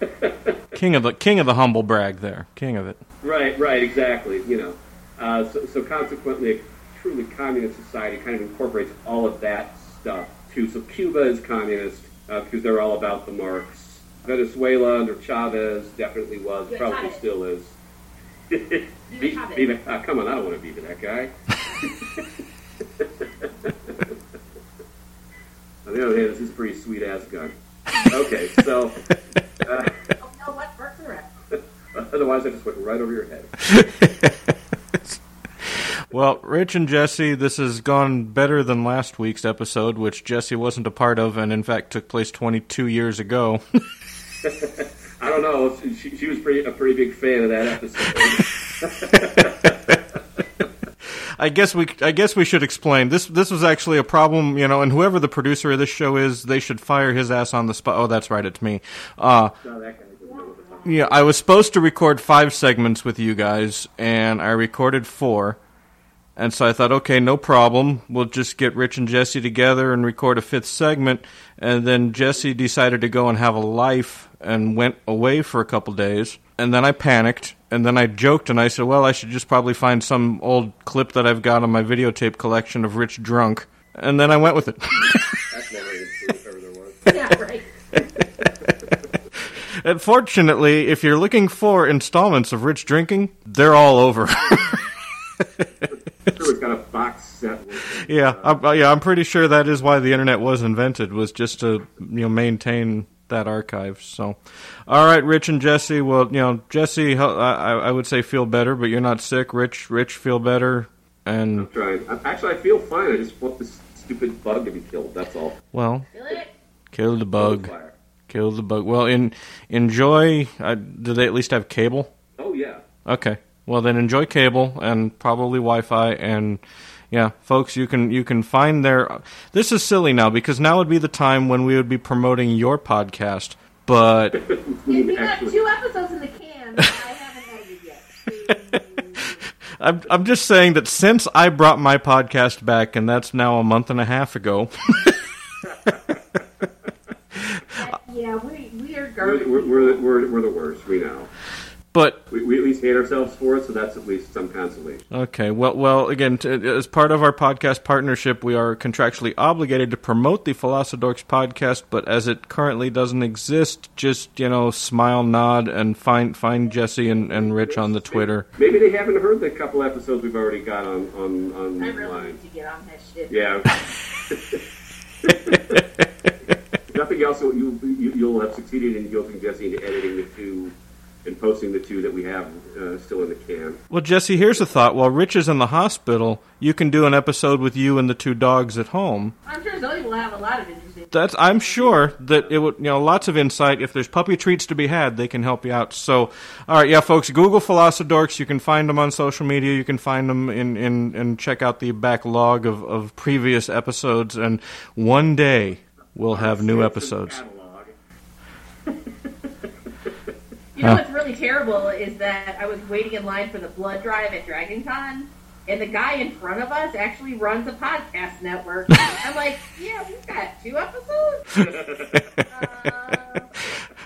(laughs) King of the king of the humble brag. There, king of it. Right, right, exactly. You know, uh, so, so consequently, a truly communist society kind of incorporates all of that stuff too. So Cuba is communist uh, because they're all about the Marx. Venezuela under Chavez definitely was, Yeah, probably Chavez. still is. (laughs) Be- be uh, come on, I don't want to be that guy. (laughs) On the other hand, this is a pretty sweet ass gun. (laughs) Okay, so uh, Oh, no, what? Work the rest. (laughs) otherwise I just went right over your head. (laughs) Well, Rich and Jessie, this has gone better than last week's episode, which Jessie wasn't a part of, and in fact took place 22 years ago. I don't know. She, she was pretty, a pretty big fan of that episode. I guess we I guess we should explain this. This was actually a problem, you know, and whoever the producer of this show is, they should fire his ass on the spot. Oh, that's right, it's me. Uh, yeah, I was supposed to record five segments with you guys, and I recorded four. And so I thought, okay, no problem. We'll just get Rich and Jessie together and record a fifth segment. And then Jessie decided to go and have a life and went away for a couple days. And then I panicked. And then I joked and I said, well, I should just probably find some old clip that I've got on my videotape collection of Rich drunk. And then I went with it. That's never even true if ever there was. (laughs) Yeah, right. Unfortunately, if you're looking for installments of Rich Drinking, they're all over. (laughs) sure it's got a box set. With it. yeah, I'm, yeah, I'm pretty sure that is why the internet was invented, was just to you know maintain that archive. So, all right, Rich and Jessie. Well, you know, Jessie, I, I would say feel better, but you're not sick. Rich, Rich, feel better. And I'm trying. I- Actually, I feel fine. I just want this stupid bug to be killed. That's all. well, Feel it? kill the bug. Kill the bug. Well, in enjoy. Uh, do they at least have cable? Oh yeah. Okay. Well, then enjoy cable and probably Wi-Fi and yeah, folks, you can you can find their. This is silly now because now would be the time when we would be promoting your podcast, but (laughs) We, we got two episodes in the can I haven't edited yet. (laughs) I'm I'm just saying that since I brought my podcast back, and that's now a month and a half ago. (laughs) yeah, we, we are We're, garbage. we're, we're, we're, we're the worst. We know. But We, we at least hate ourselves for it, so that's at least some consolation. okay, well, well, again, t- uh, as part of our podcast partnership, we are contractually obligated to promote the Philosodorks podcast. But as it currently doesn't exist, just you know, smile, nod, and find find Jessie and, and Rich on the Twitter. Maybe they haven't heard the couple episodes we've already got on on I really online. need to get on that shit. Yeah. (laughs) Nothing else. You, you you'll have succeeded in guilting Jessie into editing the two and posting the two that we have uh, still in the can. Well, Jessie, here's a thought. While Rich is in the hospital, you can do an episode with you and the two dogs at home. I'm sure Zoe will have a lot of interesting. That's I'm sure that it would you know lots of insight. If there's puppy treats to be had, they can help you out. So, all right, yeah, folks, Google Philosodorks. You can find them on social media. You can find them in in and check out the backlog of of previous episodes. And one day we'll have new episodes. (laughs) You know what's really terrible is that I was waiting in line for the blood drive at Dragon Con, and the guy in front of us actually runs a podcast network. (laughs) I'm like, yeah, we've got two episodes. (laughs) uh,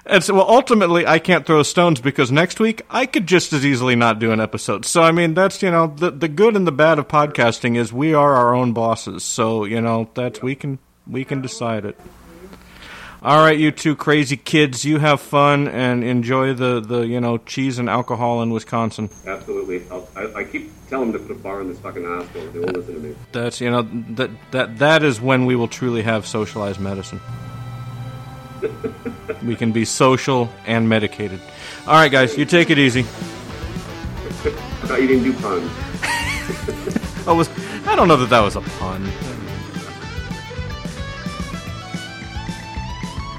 And so, well, ultimately, I can't throw stones because next week I could just as easily not do an episode. So, I mean, that's you know the the good and the bad of podcasting is we are our own bosses. So, you know that's we can we can decide it. All right, you two crazy kids, you have fun and enjoy the the you know cheese and alcohol in Wisconsin. Absolutely. I'll, I, I keep telling them to put a bar in this fucking hospital. They won't listen to me. That's you know that that that is when we will truly have socialized medicine. we can be social and medicated. All right, guys, you take it easy. I thought you didn't do puns. (laughs) Oh, was I don't know that that was a pun.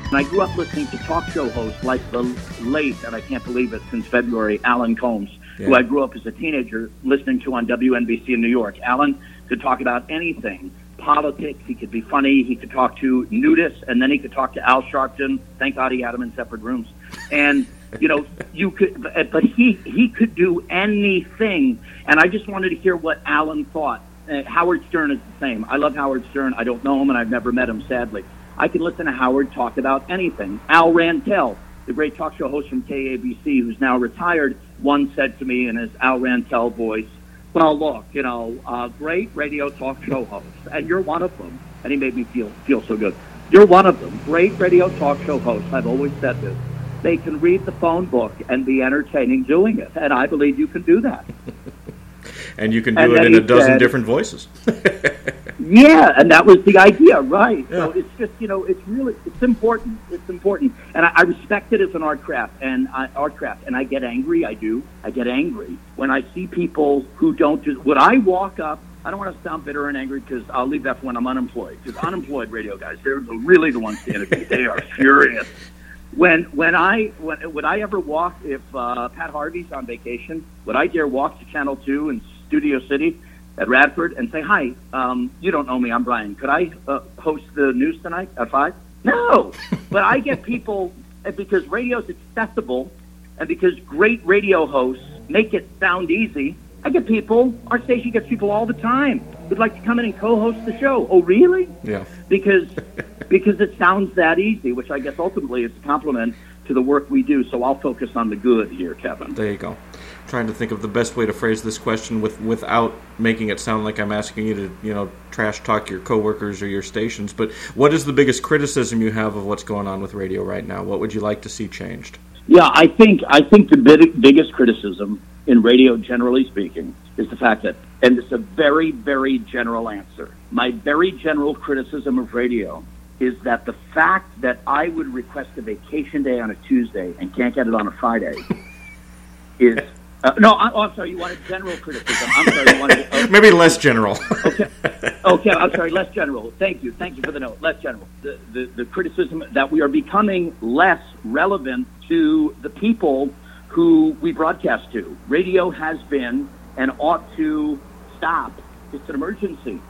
And I grew up listening to talk show hosts like the late, and I can't believe it, since February, Alan Colmes, who I grew up as a teenager listening to on WNBC in New York. Alan could talk about anything politics, he could be funny, he could talk to nudists, and then he could talk to Al Sharpton. Thank God he had them in separate rooms. And, you know, (laughs) you could, but he, he could do anything. And I just wanted to hear what Alan thought. Uh, Howard Stern is the same. I love Howard Stern. I don't know him, and I've never met him, sadly. I can listen to Howard talk about anything. Al Rantel, the great talk show host from KABC, who's now retired, once said to me in his Al Rantel voice, "Well, look, you know, uh, great radio talk show hosts, and you're one of them." And he made me feel feel so good. You're one of them. Great radio talk show hosts. I've always said this. They can read the phone book and be entertaining doing it, and I believe you can do that. (laughs) And you can And do it in a dozen said- different voices. (laughs) Yeah, and that was the idea, right? So it's just you know, it's really it's important. It's important, and I, I respect it as an art craft and I, art craft. And I get angry. I do. I get angry when I see people who don't just. Would I walk up? I don't want to sound bitter and angry because I'll leave that for when I'm unemployed. Because unemployed radio guys, they're the- really the ones standing. They are furious. When when I when, would I ever walk if uh, Pat Harvey's on vacation? Would I dare walk to Channel Two in Studio City at Radford and say, "Hi, um, you don't know me. I'm Brian. Could I uh, host the news tonight at five? No, (laughs) but I get people because radio's accessible, and because great radio hosts make it sound easy. I get people. Our station gets people all the time who'd like to come in and co-host the show. Oh, really? Yeah. because (laughs) because it sounds that easy, which I guess ultimately is a compliment to the work we do. So I'll focus on the good here, Kevin. There you go. Trying to think of the best way to phrase this question with without making it sound like I'm asking you to, you know, trash talk your coworkers or your stations. But what is the biggest criticism you have of what's going on with radio right now? What would you like to see changed? Yeah, I think I think the big, biggest criticism in radio, generally speaking, is the fact that, and it's a very, very general answer. My very general criticism of radio is that the fact that I would request a vacation day on a Tuesday and can't get it on a Friday (laughs) is. Uh, no, I, oh, I'm sorry. You wanted general criticism. I'm sorry. You wanted, (laughs) oh, Maybe less general. okay. (laughs) Okay, I'm sorry. Less general. Thank you. Thank you for the note. Less general. The, the, the criticism that we are becoming less relevant to the people who we broadcast to. Radio has been and ought to stop. It's an emergency.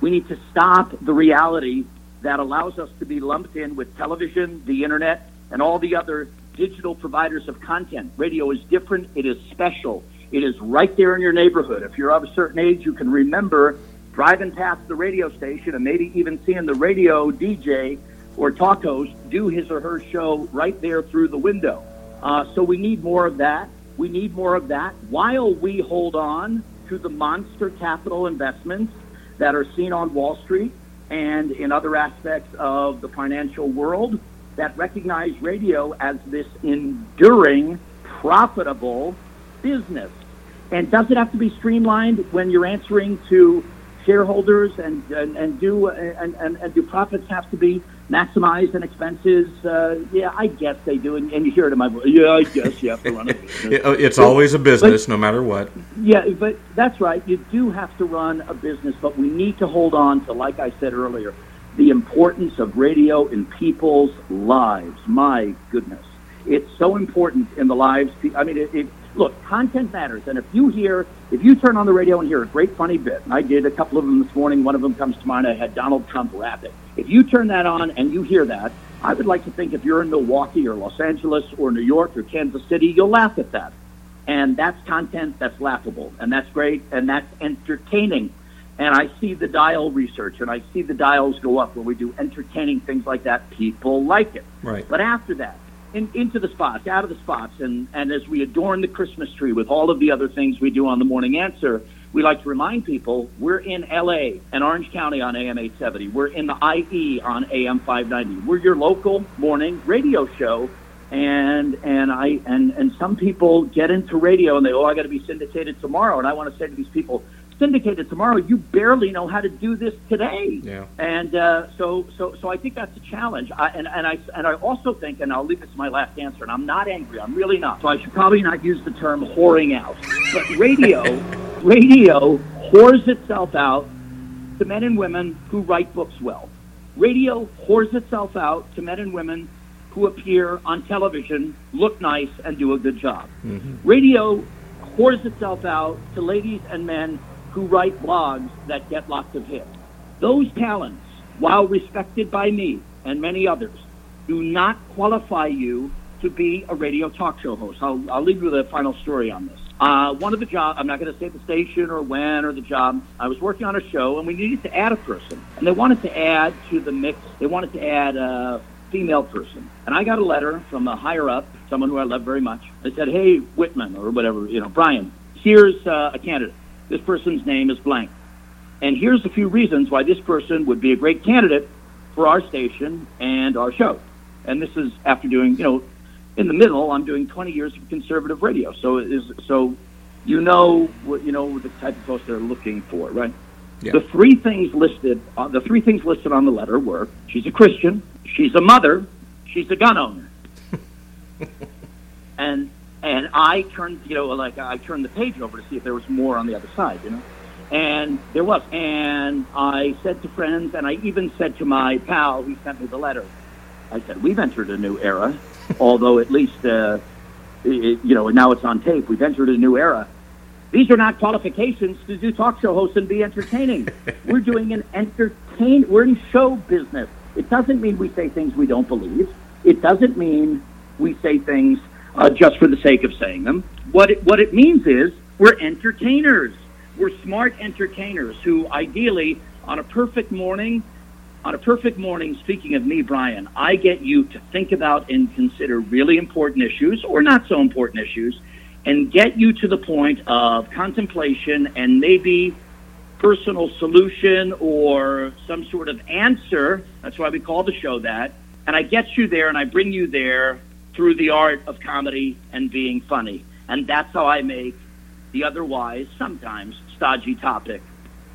We need to stop the reality that allows us to be lumped in with television, the internet, and all the other digital providers of content. Radio is different. It is special. It is right there in your neighborhood. If you're of a certain age, you can remember driving past the radio station and maybe even seeing the radio DJ or talk host do his or her show right there through the window. Uh, so we need more of that. We need more of that while we hold on to the monster capital investments that are seen on Wall Street and in other aspects of the financial world that recognize radio as this enduring, profitable business. And does it have to be streamlined when you're answering to shareholders and and, and do and, and, and do profits have to be maximized and expenses? Uh, yeah, I guess they do, and, and you hear it in my voice. Yeah, I guess you have to run a business. (laughs) it's always a business, no matter what. Yeah, but that's right. You do have to run a business, but we need to hold on to, like I said earlier, the importance of radio in people's lives. My goodness. It's so important in the lives. I mean, it, it, look, content matters. And if you hear, if you turn on the radio and hear a great funny bit, and I did a couple of them this morning, one of them comes to mind, I had Donald Trump rap it. If you turn that on and you hear that, I would like to think if you're in Milwaukee or Los Angeles or New York or Kansas City, you'll laugh at that. And that's content that's laughable, and that's great, and that's entertaining and I see the dial research and I see the dials go up when we do entertaining things like that. People like it. Right. But after that, in, into the spots, out of the spots, and, and as we adorn the Christmas tree with all of the other things we do on the morning answer, we like to remind people we're in LA and Orange County on AM 870. We're in the IE on AM 590. We're your local morning radio show. And and I and and some people get into radio and they oh I got to be syndicated tomorrow and I want to say to these people syndicated tomorrow, you barely know how to do this today. Yeah. And uh, so, so, so I think that's a challenge. I, and, and I and I also think, and I'll leave this to my last answer. And I'm not angry. I'm really not. So I should probably not use the term whoring out. But radio, (laughs) radio whores itself out to men and women who write books well. Radio whores itself out to men and women who appear on television, look nice, and do a good job. Mm-hmm. Radio whores itself out to ladies and men who write blogs that get lots of hits. Those talents, while respected by me and many others, do not qualify you to be a radio talk show host. I'll, I'll leave you with a final story on this. Uh, one of the jobs, I'm not going to say the station or when or the job, I was working on a show and we needed to add a person. And they wanted to add to the mix, they wanted to add a female person. And I got a letter from a higher up, someone who I love very much. They said, hey, Whitman or whatever, you know, Brian, here's uh, a candidate this person's name is blank. And here's a few reasons why this person would be a great candidate for our station and our show. And this is after doing, you know, in the middle, I'm doing 20 years of conservative radio. So is so you know what you know the type of post they're looking for, right? Yeah. The three things listed, uh, the three things listed on the letter were: she's a Christian, she's a mother, she's a gun owner. (laughs) and and I turned, you know, like I turned the page over to see if there was more on the other side, you know. And there was. And I said to friends, and I even said to my pal who sent me the letter, I said, we've entered a new era, (laughs) although at least, uh, it, you know, now it's on tape. We've entered a new era. These are not qualifications to do talk show hosts and be entertaining. (laughs) we're doing an entertain. We're in show business. It doesn't mean we say things we don't believe. It doesn't mean we say things uh, just for the sake of saying them. What it, what it means is we're entertainers. We're smart entertainers who ideally, on a perfect morning, on a perfect morning, speaking of me, Brian, I get you to think about and consider really important issues or not so important issues and get you to the point of contemplation and maybe personal solution or some sort of answer. That's why we call the show that. And I get you there and I bring you there through the art of comedy and being funny. And that's how I make the otherwise sometimes stodgy topic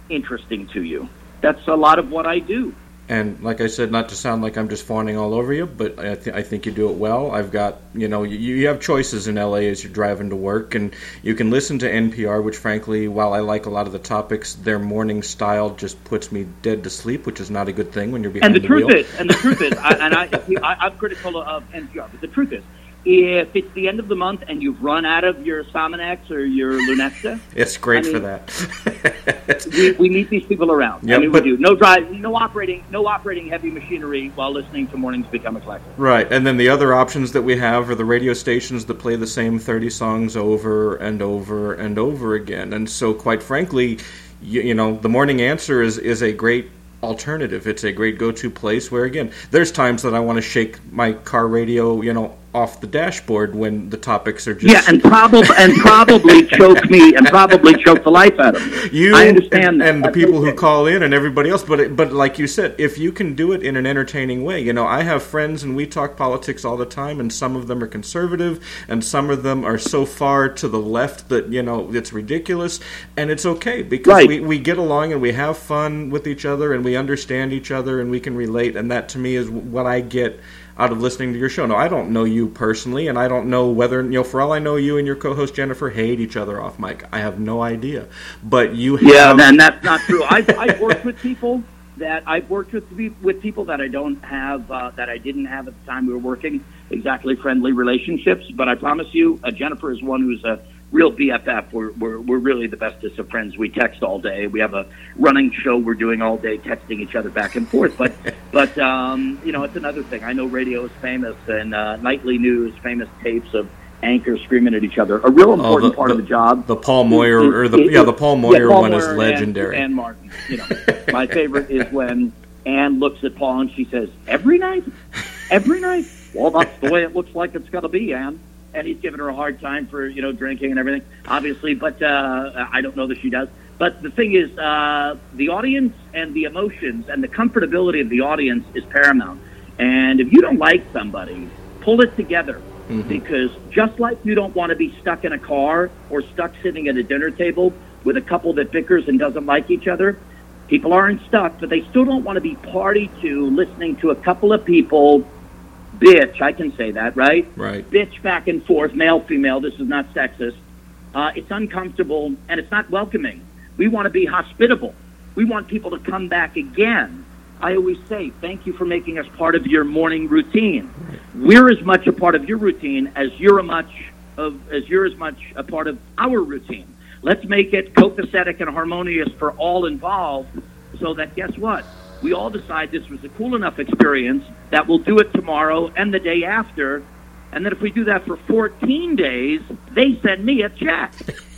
interesting to you. That's a lot of what I do. And like I said, not to sound like I'm just fawning all over you, but I, th- I think you do it well. I've got, you know, you, you have choices in LA as you're driving to work, and you can listen to NPR, which frankly, while I like a lot of the topics, their morning style just puts me dead to sleep, which is not a good thing when you're behind And the, the truth wheel. is, and the truth is, I, and I, I, I'm critical of NPR, but the truth is, if it's the end of the month and you've run out of your Sominex or your Lunesta, It's great I for that. (laughs) we, we need these people around. Yep, I mean, but- we do. No drive, no operating, no operating heavy machinery while listening to Morning Becomes Eclectic. Right, and then the other options that we have are the radio stations that play the same 30 songs over and over and over again. And so, quite frankly, you, you know, the morning answer is, is a great alternative. It's a great go to place where, again, there's times that I want to shake my car radio, you know, off the dashboard when the topics are just. Yeah, and probably and (laughs) probably choke me and probably choke the life out of me. you I understand and, that. and the people who call in and everybody else but it, but like you said if you can do it in an entertaining way you know i have friends and we talk politics all the time and some of them are conservative and some of them are so far to the left that you know it's ridiculous and it's okay because Right. we, we get along and we have fun with each other and we understand each other and we can relate and that to me is what i get out of listening to your show. No, I don't know you personally, and I don't know whether you know. For all I know, you and your co-host Jennifer hate each other off mic. I have no idea, but you have. Yeah, and that's not true. I've, I've (laughs) worked with people that I've worked with with people that I don't have uh, that I didn't have at the time we were working exactly friendly relationships. But I promise you, uh, Jennifer is one who's a real BFF. We're, we're we're really the bestest of friends. We text all day. We have a running show we're doing all day, texting each other back and forth. But (laughs) but um, you know, it's another thing. I know radio is famous and uh, nightly news, famous tapes of anchors screaming at each other. A real important part of the job. The Paul Moyer is- or the is- yeah the Paul yeah, Paul one is Moyer and- legendary. And, Martin, you know, (laughs) my favorite is when Anne looks at Paul and she says, "Every night, every night." Well, that's the way it looks like it's going to be, Anne. And he's giving her a hard time for you know drinking and everything, obviously. But uh, I don't know that she does. But the thing is, uh, the audience and the emotions and the comfortability of the audience is paramount. And if you don't like somebody, pull it together because just like you don't want to be stuck in a car or stuck sitting at a dinner table with a couple that bickers and doesn't like each other, people aren't stuck, but they still don't want to be party to listening to a couple of people bitch. I can say that, right? Right. Bitch back and forth, male, female. This is not sexist. Uh, it's uncomfortable and it's not welcoming. We want to be hospitable. We want people to come back again. I always say, thank you for making us part of your morning routine. We're as much a part of your routine as you're a much of as you're as much a part of our routine. Let's make it copacetic and harmonious for all involved, so that guess what? We all decide this was a cool enough experience that we'll do it tomorrow and the day after, and then if we do that for 14 days, they send me a check.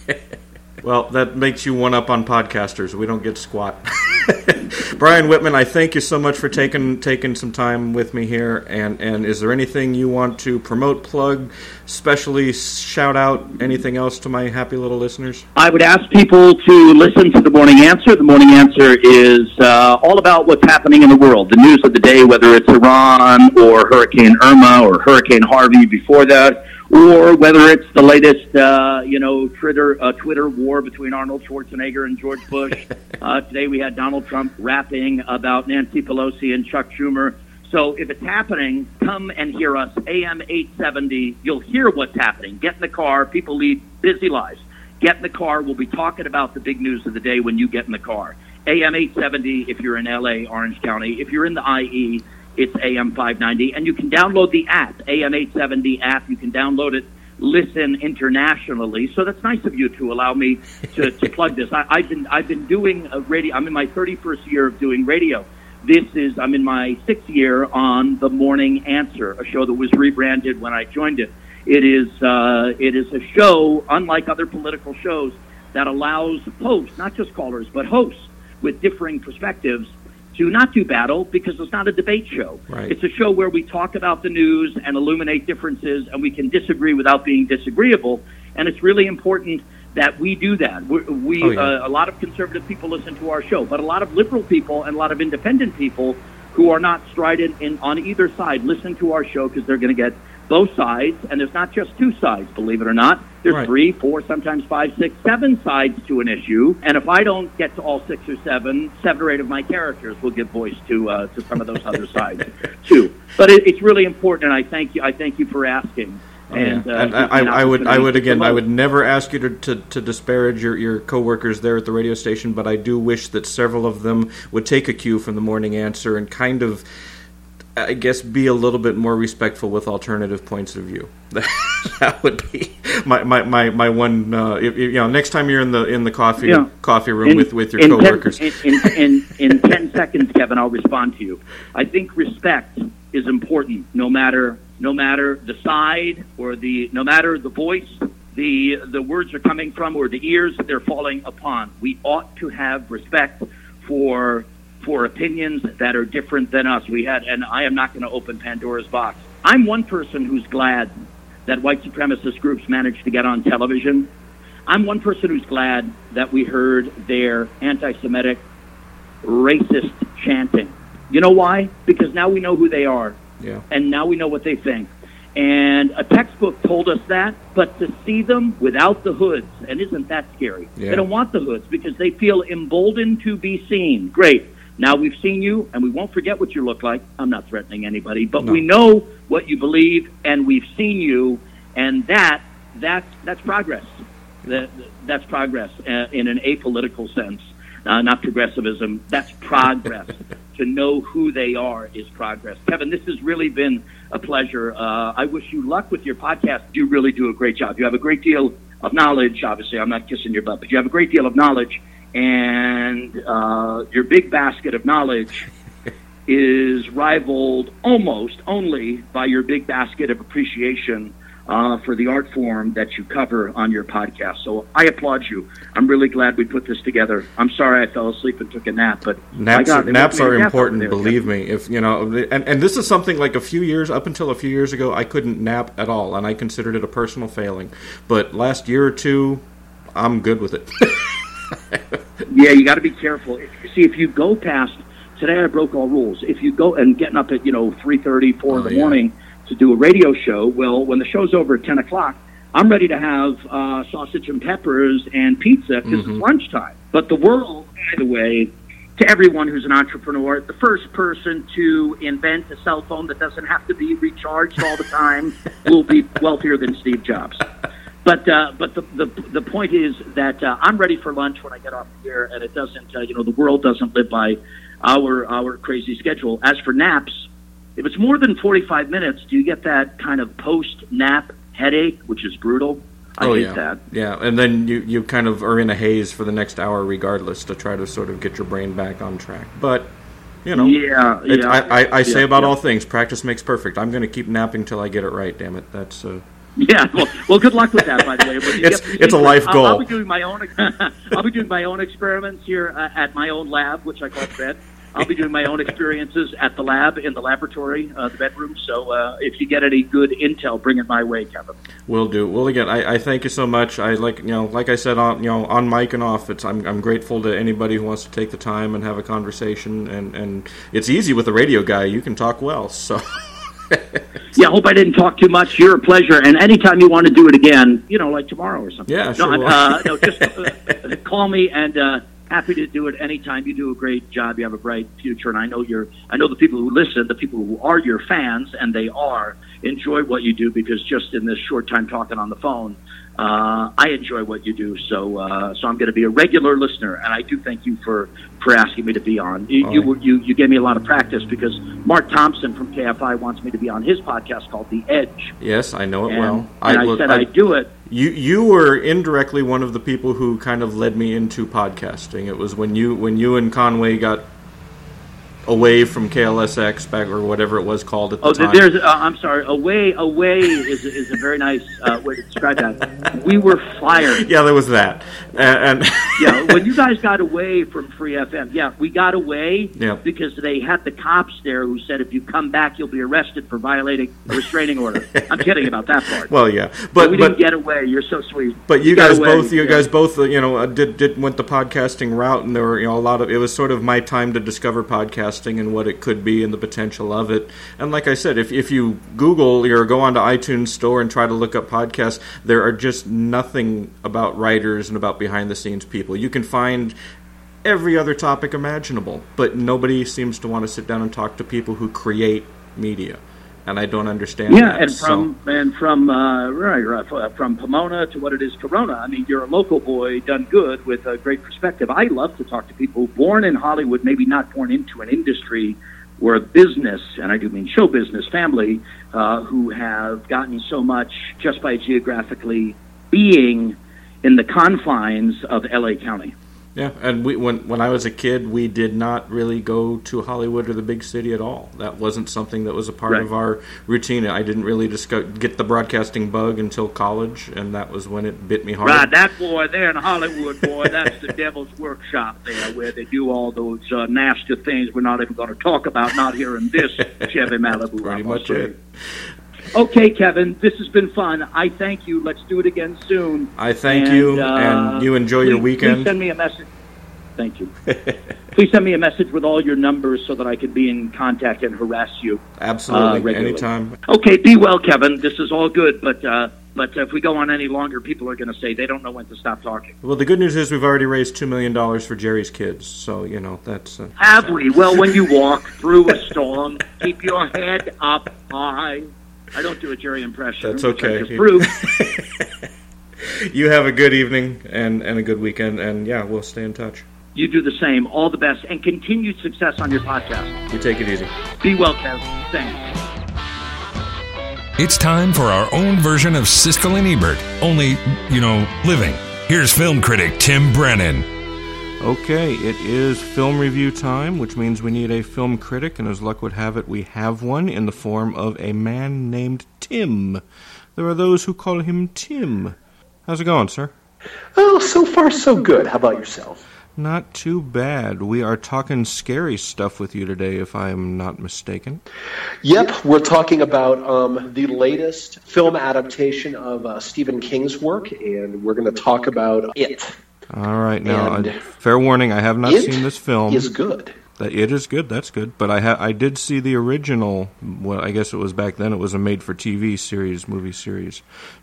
(laughs) Well, that makes you one up on podcasters. We don't get squat. (laughs) (laughs) Brian Whitman, I thank you so much for taking taking some time with me here. And and is there anything you want to promote, plug, especially shout out, anything else to my happy little listeners? I would ask people to listen to the Morning Answer. The Morning Answer is uh, all about what's happening in the world, the news of the day, whether it's Iran or Hurricane Irma or Hurricane Harvey before that, or whether it's the latest, uh, you know, Twitter uh, Twitter war between Arnold Schwarzenegger and George Bush. (laughs) uh, today we had Donald Trump rapping about Nancy Pelosi and Chuck Schumer. So if it's happening, come and hear us. AM 870. You'll hear what's happening. Get in the car. People lead busy lives. Get in the car. We'll be talking about the big news of the day when you get in the car. AM 870 if you're in LA, Orange County. If you're in the IE, it's AM 590. And you can download the app, AM 870 app. You can download it, listen internationally. So that's nice of you to allow me to, (laughs) to plug this. I, I've been I've been doing a radio. I'm in my 31st year of doing radio. This is I'm in my sixth year on the Morning Answer, a show that was rebranded when I joined it. It is uh, it is a show unlike other political shows that allows hosts, not just callers, but hosts with differing perspectives to not do battle because it's not a debate show. Right. It's a show where we talk about the news and illuminate differences, and we can disagree without being disagreeable. And it's really important that we do that. We, we Oh, yeah. uh, a lot of conservative people listen to our show, but a lot of liberal people and a lot of independent people who are not strident in on either side listen to our show because they're going to get both sides, and there's not just two sides, believe it or not. There's Right. three, four, sometimes five, six, seven sides to an issue. And if I don't get to all six or seven, seven or eight of my characters will give voice to uh, to some of those other sides (laughs) too. But it, it's really important, and I thank you. I thank you for asking. And, Oh, Yeah. uh, and me I, I would, I would again, I would never ask you to, to, to disparage your, your coworkers there at the radio station, but I do wish that several of them would take a cue from the Morning Answer and kind of, I guess, be a little bit more respectful with alternative points of view. (laughs) that would be my, my, my, my one. Uh, if, you know, next time you're in the in the coffee Yeah. coffee room In- with, with your in coworkers. Ten, in, in, in, in (laughs) 10 seconds, Kevin, I'll respond to you. I think respect is important no matter no matter the side or the no matter the voice the the words are coming from or the ears they're falling upon. We ought to have respect for for opinions that are different than us. We had and I am not going to open Pandora's box. I'm one person who's glad that white supremacist groups managed to get on television. I'm one person who's glad that we heard their anti Semitic, racist chanting. You know why? Because now we know who they are, yeah, and now we know what they think. And a textbook told us that, but to see them without the hoods, and isn't that scary? Yeah. They don't want the hoods because they feel emboldened to be seen. Great. Now we've seen you, and we won't forget what you look like. I'm not threatening anybody, but No. we know what you believe, and we've seen you, and that that's that's progress. That, that's progress uh, in an apolitical sense, uh, not progressivism. That's progress. (laughs) to know who they are is progress. Kevin, this has really been a pleasure. Uh, I wish you luck with your podcast. You really do a great job. You have a great deal of knowledge. Obviously, I'm not kissing your butt, but you have a great deal of knowledge, and uh, your big basket of knowledge is rivaled almost only by your big basket of appreciation uh, for the art form that you cover on your podcast. So I applaud you. I'm really glad we put this together. I'm sorry I fell asleep and took a nap, but Naps, God, naps are important. Believe me, if you know, and and this is something like a few years up until a few years ago, I couldn't nap at all, and I considered it a personal failing. But last year or two, I'm good with it. (laughs) Yeah, you got to be careful. If, see, if you go past today, I broke all rules. If you go and getting up at you know three thirty, four in Oh, the yeah. morning to do a radio show, well, when the show's over at ten o'clock, I'm ready to have uh, sausage and peppers and pizza because Mm-hmm. it's lunchtime. But the world, by the way, to everyone who's an entrepreneur, the first person to invent a cell phone that doesn't have to be recharged all the time (laughs) will be wealthier than Steve Jobs. But uh, but the, the the point is that uh, I'm ready for lunch when I get off here, and it doesn't uh, you know the world doesn't live by our our crazy schedule. As for naps, if it's more than 45 minutes, do you get that kind of post nap headache, which is brutal? I oh hate yeah, that. yeah, and then you you kind of are in a haze for the next hour, regardless, to try to sort of get your brain back on track. But you know, Yeah, it- yeah. I, I, I say Yeah, about yeah. all things, practice makes perfect. I'm going to keep napping till I get it right. Damn it, that's. Uh, (laughs) Yeah, well, well, good luck with that. By the way, It's- it's a life I'll- I'll, goal. be doing my own. (laughs) I'll be doing my own experiments here uh, at my own lab, which I call bed. I'll be doing my own experiences at the lab in the laboratory, uh, the bedroom. So uh, if you get any good intel, bring it my way, Kevin. Will do. Well, again, I, I thank you so much. I like you know, like I said on you know on mic and off. It's I'm I'm grateful to anybody who wants to take the time and have a conversation. And and it's easy with a radio guy. You can talk well. So (laughs) (laughs) Yeah, I hope I didn't talk too much. You're a pleasure, and anytime you want to do it again, you know, like tomorrow or something. Yeah, no, sure I'm- uh, (laughs) no, just uh, call me and. Uh, Happy to do it anytime. You do a great job. You have a bright future, and I know you're. I know the people who listen, the people who are your fans, and they are enjoy what you do because just in this short time talking on the phone, uh, I enjoy what you do. So, uh, so I'm going to be a regular listener, and I do thank you for for asking me to be on. You, you, you you gave me a lot of practice because Mark Thompson from KFI wants me to be on his podcast called The Edge. yes, I know it And, well. and I, will- said I'd do it. You you were indirectly one of the people who kind of led me into podcasting. It was when you when you and Conway got away from KLSX back or whatever it was called at the Oh, time. there's. Uh, I'm sorry. Away, away is is a very nice uh, way to describe that. We were fired. yeah, there was that. And, and (laughs) yeah, when you guys got away from Free FM, yeah, we got away Yeah. because they had the cops there who said if you come back, you'll be arrested for violating a restraining order. I'm kidding about that part. well, yeah, but but we but didn't get away. You're so sweet. But you got guys away, both, you yeah. guys both, uh, you know, uh, did did went the podcasting route, and there were you know a lot of. It was sort of my time to discover podcasting podcasting and what it could be and the potential of it. And like I said, if if you Google or go onto iTunes Store and try to look up podcasts, there are just nothing about writers and about behind the scenes people. You can find every other topic imaginable, but nobody seems to want to sit down and talk to people who create media and I don't understand. Yeah, that, and from so. and from uh, right, right, from Pomona to what it is Corona. I mean, you're a local boy done good with a great perspective. I love to talk to people born in Hollywood, maybe not born into an industry or a business, and I do mean show business family, uh, who have gotten so much just by geographically being in the confines of LA County. Yeah, and we when when I was a kid, we did not really go to Hollywood or the big city at all. That wasn't something that was a part Right. of our routine. I didn't really discuss, get the broadcasting bug until college, and that was when it bit me hard. Right, that boy there in Hollywood, boy, that's the devil's workshop there, where they do all those uh, nasty things we're not even going to talk about, not here in this (laughs) Chevy Malibu. Pretty I much it. Okay, Kevin, this has been fun. I thank you. Let's do it again soon. I thank And, you, uh, and you enjoy your weekend. Please send me a message. Thank you. (laughs) please send me a message with all your numbers so that I can be in contact and harass you. Absolutely, uh, regularly. anytime. Okay, be well, Kevin. This is all good, but uh, but if we go on any longer, people are going to say they don't know when to stop talking. Well, the good news is we've already raised two million dollars for Jerry's kids, so you know that's. Uh, Have we? Well, when you (laughs) walk through a storm, keep your head up high. I don't do a Jerry impression. That's okay. (laughs) you have a good evening and and a good weekend, and yeah, we'll stay in touch. you do the same. All the best and continued success on your podcast. You take it easy. Be well, Kev. Thanks. It's time for our own version of Siskel and Ebert, only, you know, living. Here's film critic Tim Brennan. Okay, it is film review time, which means we need a film critic, and as luck would have it, we have one in the form of a man named Tim. There are those who call him Tim. How's it going, sir? Oh, so far so good. How about yourself? Not too bad. We are talking scary stuff with you today, if I am not mistaken. Yep, we're talking about um, the latest film adaptation of uh, Stephen King's work, and we're going to talk about it. All right, now, uh, fair warning, I have not it seen this film. Is good. That it is good. That's good. But I ha- I did see the original. Well, I guess it was back then. It was a made-for-TV series, movie series.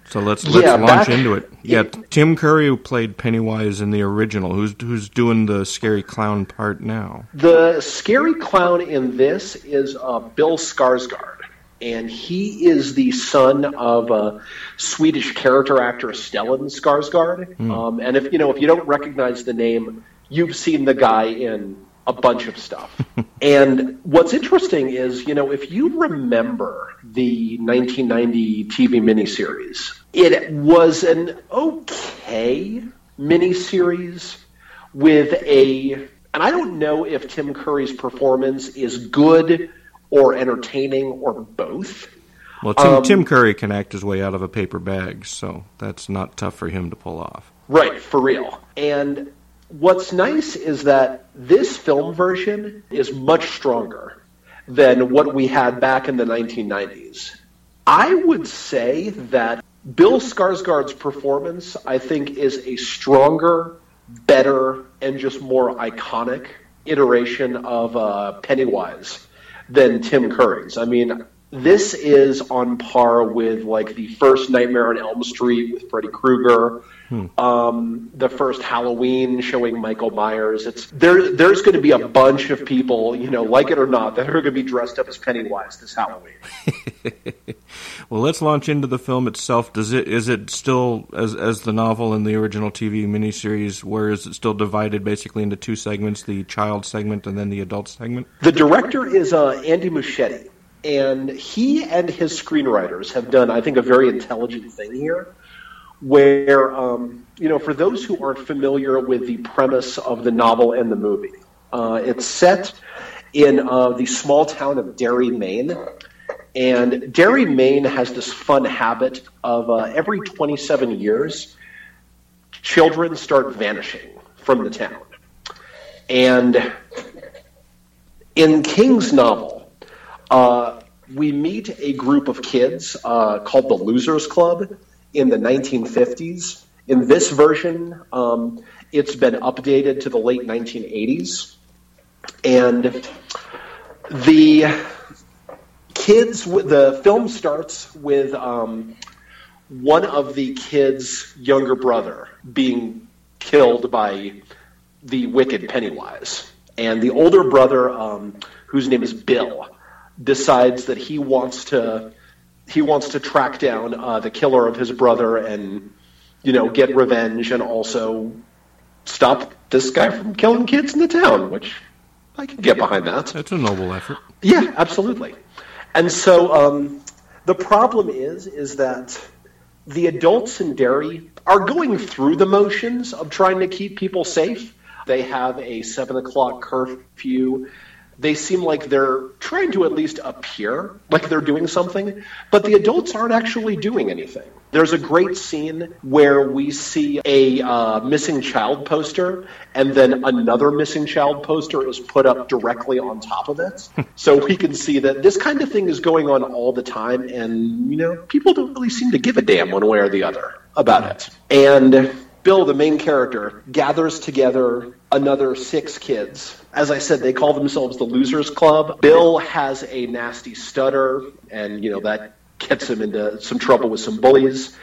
So let's let's Yeah, launch back- into it. Yeah, Tim Curry who played Pennywise in the original. Who's who's doing the scary clown part now? The scary clown in this is uh, Bill Skarsgård, and he is the son of uh, Swedish character actor Stellan Skarsgård. Um, and if you know if you don't recognize the name, you've seen the guy in a bunch of stuff. (laughs) and what's interesting is, you know, if you remember the 1990 TV miniseries, it was an okay miniseries with a and I don't know if Tim Curry's performance is good or entertaining or both. Well, Tim, Um, Tim Curry can act his way out of a paper bag, so that's not tough for him to pull off. Right, for real. And what's nice is that this film version is much stronger than what we had back in the 1990s. I would say that Bill Skarsgård's performance, I think, is a stronger, better, and just more iconic iteration of uh, Pennywise than Tim Curry's. I mean, this is on par with like the first Nightmare on Elm Street with Freddy Krueger, um, the first Halloween showing Michael Myers. It's there. There's going to be a bunch of people, you know, like it or not, that are going to be dressed up as Pennywise this Halloween. (laughs) Well, let's launch into the film itself. Does it is it still as as the novel and the original TV miniseries? Where is it still divided basically into two segments: the child segment and then the adult segment? The director is uh, Andy Muschietti, and he and his screenwriters have done, I think, a very intelligent thing here. Where, um, you know, for those who aren't familiar with the premise of the novel and the movie, uh, it's set in uh, the small town of Derry, Maine. And Derry, Maine has this fun habit of uh, every 27 years, children start vanishing from the town. And in King's novel, uh, we meet a group of kids uh, called the Losers Club in the 1950s. In this version, um, it's been updated to the late 1980s. and the kids. The film starts with um, one of the kids' younger brother being killed by the wicked Pennywise, and the older brother, um, whose name is Bill, decides that he wants to he wants to track down uh, the killer of his brother and you know get revenge and also stop this guy from killing kids in the town, which I can get behind that. That's a noble effort. Yeah, absolutely. And so um, the problem is is that the adults in Derry are going through the motions of trying to keep people safe. They have a seven o'clock curfew they seem like they're trying to at least appear like they're doing something, but the adults aren't actually doing anything. There's a great scene where we see a uh, missing child poster, and then another missing child poster is put up directly on top of it. (laughs) so we can see that this kind of thing is going on all the time, and, you know, people don't really seem to give a damn one way or the other about it. And Bill, the main character, gathers together another six kids. As I said, they call themselves the Losers Club. Bill has a nasty stutter, and you know that gets him into some trouble with some bullies.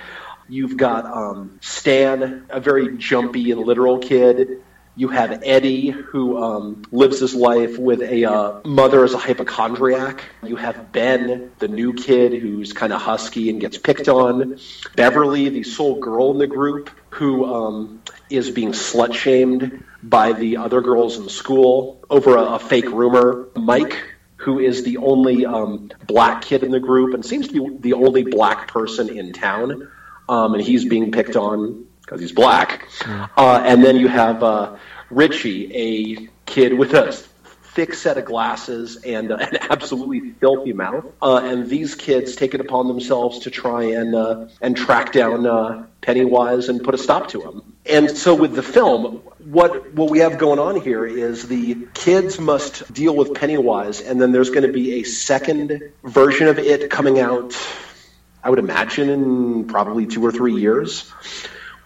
You've got um, Stan, a very jumpy and literal kid. You have Eddie, who um, lives his life with a uh, mother as a hypochondriac. You have Ben, the new kid, who's kind of husky and gets picked on. Beverly, the sole girl in the group, who um, is being slut shamed by the other girls in school over a, a fake rumor. Mike, who is the only um, black kid in the group and seems to be the only black person in town, um, and he's being picked on because he's black. Uh, and then you have uh, Richie, a kid with a thick set of glasses and uh, an absolutely filthy mouth. Uh, and these kids take it upon themselves to try and uh, and track down uh, Pennywise and put a stop to him. And so with the film, what what we have going on here is the kids must deal with Pennywise, and then there's going to be a second version of it coming out. I would imagine in probably two or three years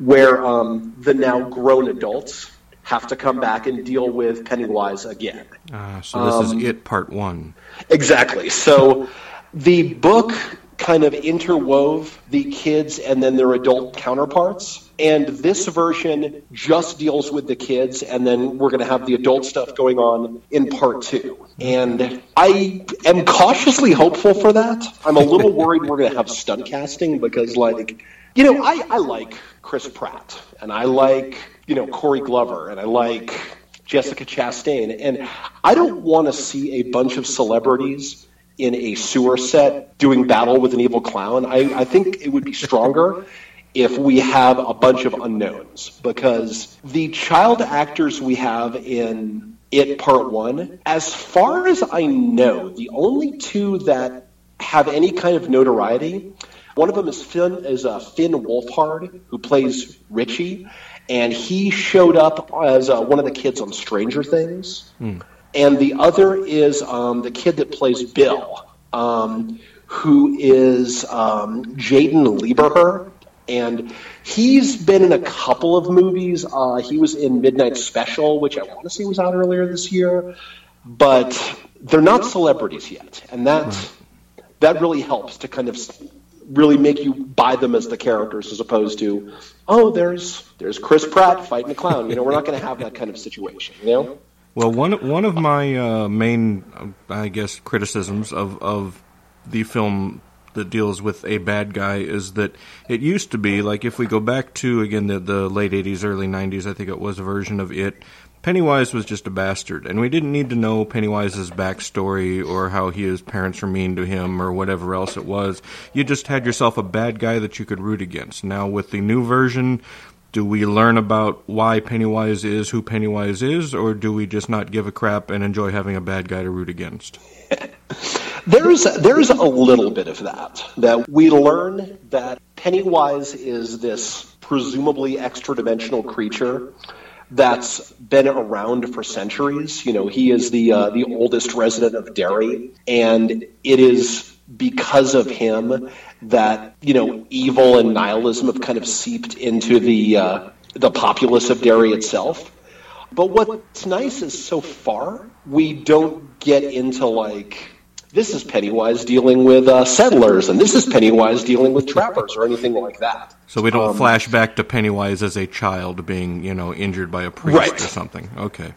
where um, the now grown adults have to come back and deal with Pennywise again. Uh, so this um, is it, part one. Exactly. So the book kind of interwove the kids and then their adult counterparts. And this version just deals with the kids, and then we're going to have the adult stuff going on in part two. And I am cautiously hopeful for that. I'm a little worried we're going to have stunt casting because, like, you know, I, I like Chris Pratt, and I like, you know, Corey Glover, and I like Jessica Chastain. And I don't want to see a bunch of celebrities in a sewer set doing battle with an evil clown. I, I think it would be stronger if we have a bunch of unknowns because the child actors we have in it part one as far as i know the only two that have any kind of notoriety one of them is Finn is uh, Finn Wolfhard, who plays Richie, and he showed up as uh, one of the kids on Stranger Things. Hmm. And the other is um, the kid that plays Bill, um, who is um, Jaeden Lieberher. And he's been in a couple of movies. Uh, he was in Midnight Special, which I want to say was out earlier this year. But they're not celebrities yet. And that, that really helps to kind of really make you buy them as the characters as opposed to, oh, there's there's Chris Pratt fighting a clown. You know, we're not going to have that kind of situation. You know. Well, one one of my uh, main, I guess, criticisms of of the film that deals with a bad guy is that it used to be like if we go back to again the the late '80s, early '90s, I think it was a version of it Pennywise was just a bastard, and we didn't need to know Pennywise's backstory or how his parents were mean to him or whatever else it was. You just had yourself a bad guy that you could root against. Now, with the new version, do we learn about why Pennywise is who Pennywise is, or do we just not give a crap and enjoy having a bad guy to root against? (laughs) there's there's a little bit of that. That we learn that Pennywise is this presumably extra dimensional creature that's been around for centuries. You know, he is the uh, the oldest resident of Derry, and it is because of him that you know evil and nihilism have kind of seeped into the uh, the populace of Derry itself. But what's nice is so far we don't get into like this is Pennywise dealing with uh, settlers, and this is Pennywise dealing with trappers, or anything like that. So we don't Um, flash back to Pennywise as a child being, you know, injured by a priest Right. or something. Okay.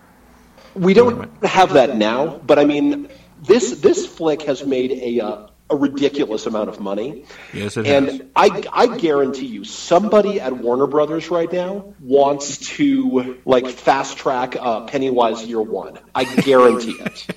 We don't have that now, but I mean, this this flick has made a uh, a ridiculous amount of money. Yes, it and has. I, I guarantee you, somebody at Warner Brothers right now wants to like fast track uh, Pennywise Year One. I guarantee it. (laughs)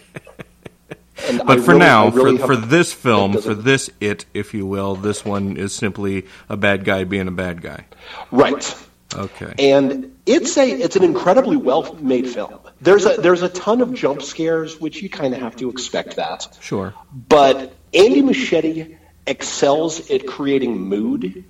And But I for really- now, really for, for this film, for this it, if you will, this one is simply a bad guy being a bad guy. right. Okay. and it's a it's an incredibly well made film. There's a there's a ton of jump scares, which you kind of have to expect that. Sure. But Andy Muschietti excels at creating mood.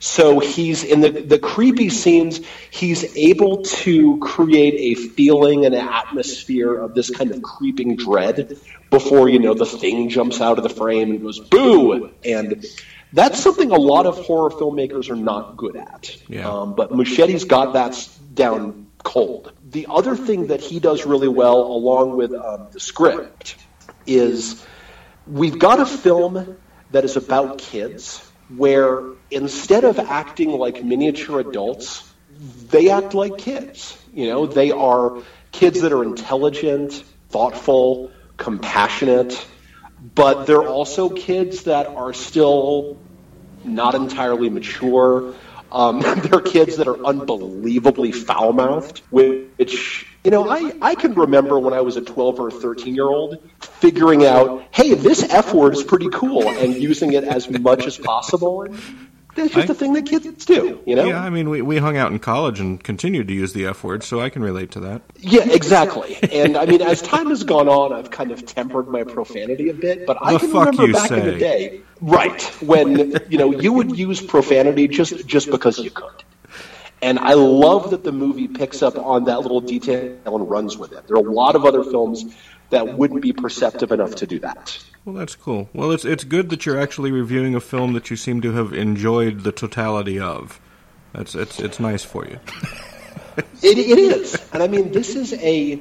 So he's in the, the creepy scenes, he's able to create a feeling and an atmosphere of this kind of creeping dread before, you know, the thing jumps out of the frame and goes boo. And that's something a lot of horror filmmakers are not good at. Yeah. Um, but Muschietti's got that down cold. The other thing that he does really well, along with um, the script, is we've got a film that is about kids where instead of acting like miniature adults, they act like kids. You know, they are kids that are intelligent, thoughtful, compassionate, but they're also kids that are still not entirely mature. Um, (laughs) they're kids that are unbelievably foul mouthed, which, you know, I, I can remember when I was a 12 or 13 year old figuring out, hey, this F word is pretty cool, and using it as much as possible. That's just I- a thing that kids do, you know? Yeah, I mean, we, we hung out in college and continued to use the F word, so I can relate to that. Yeah, exactly. And I mean, as time has gone on, I've kind of tempered my profanity a bit. But I The can fuck remember back in the day, right, when you know you would use profanity just just because you could. And I love that the movie picks up on that little detail and runs with it. There are a lot of other films that wouldn't be perceptive enough to do that. Well, that's cool. Well, it's it's good that you're actually reviewing a film that you seem to have enjoyed the totality of. That's it's it's nice for you. It, it is, and I mean, this is a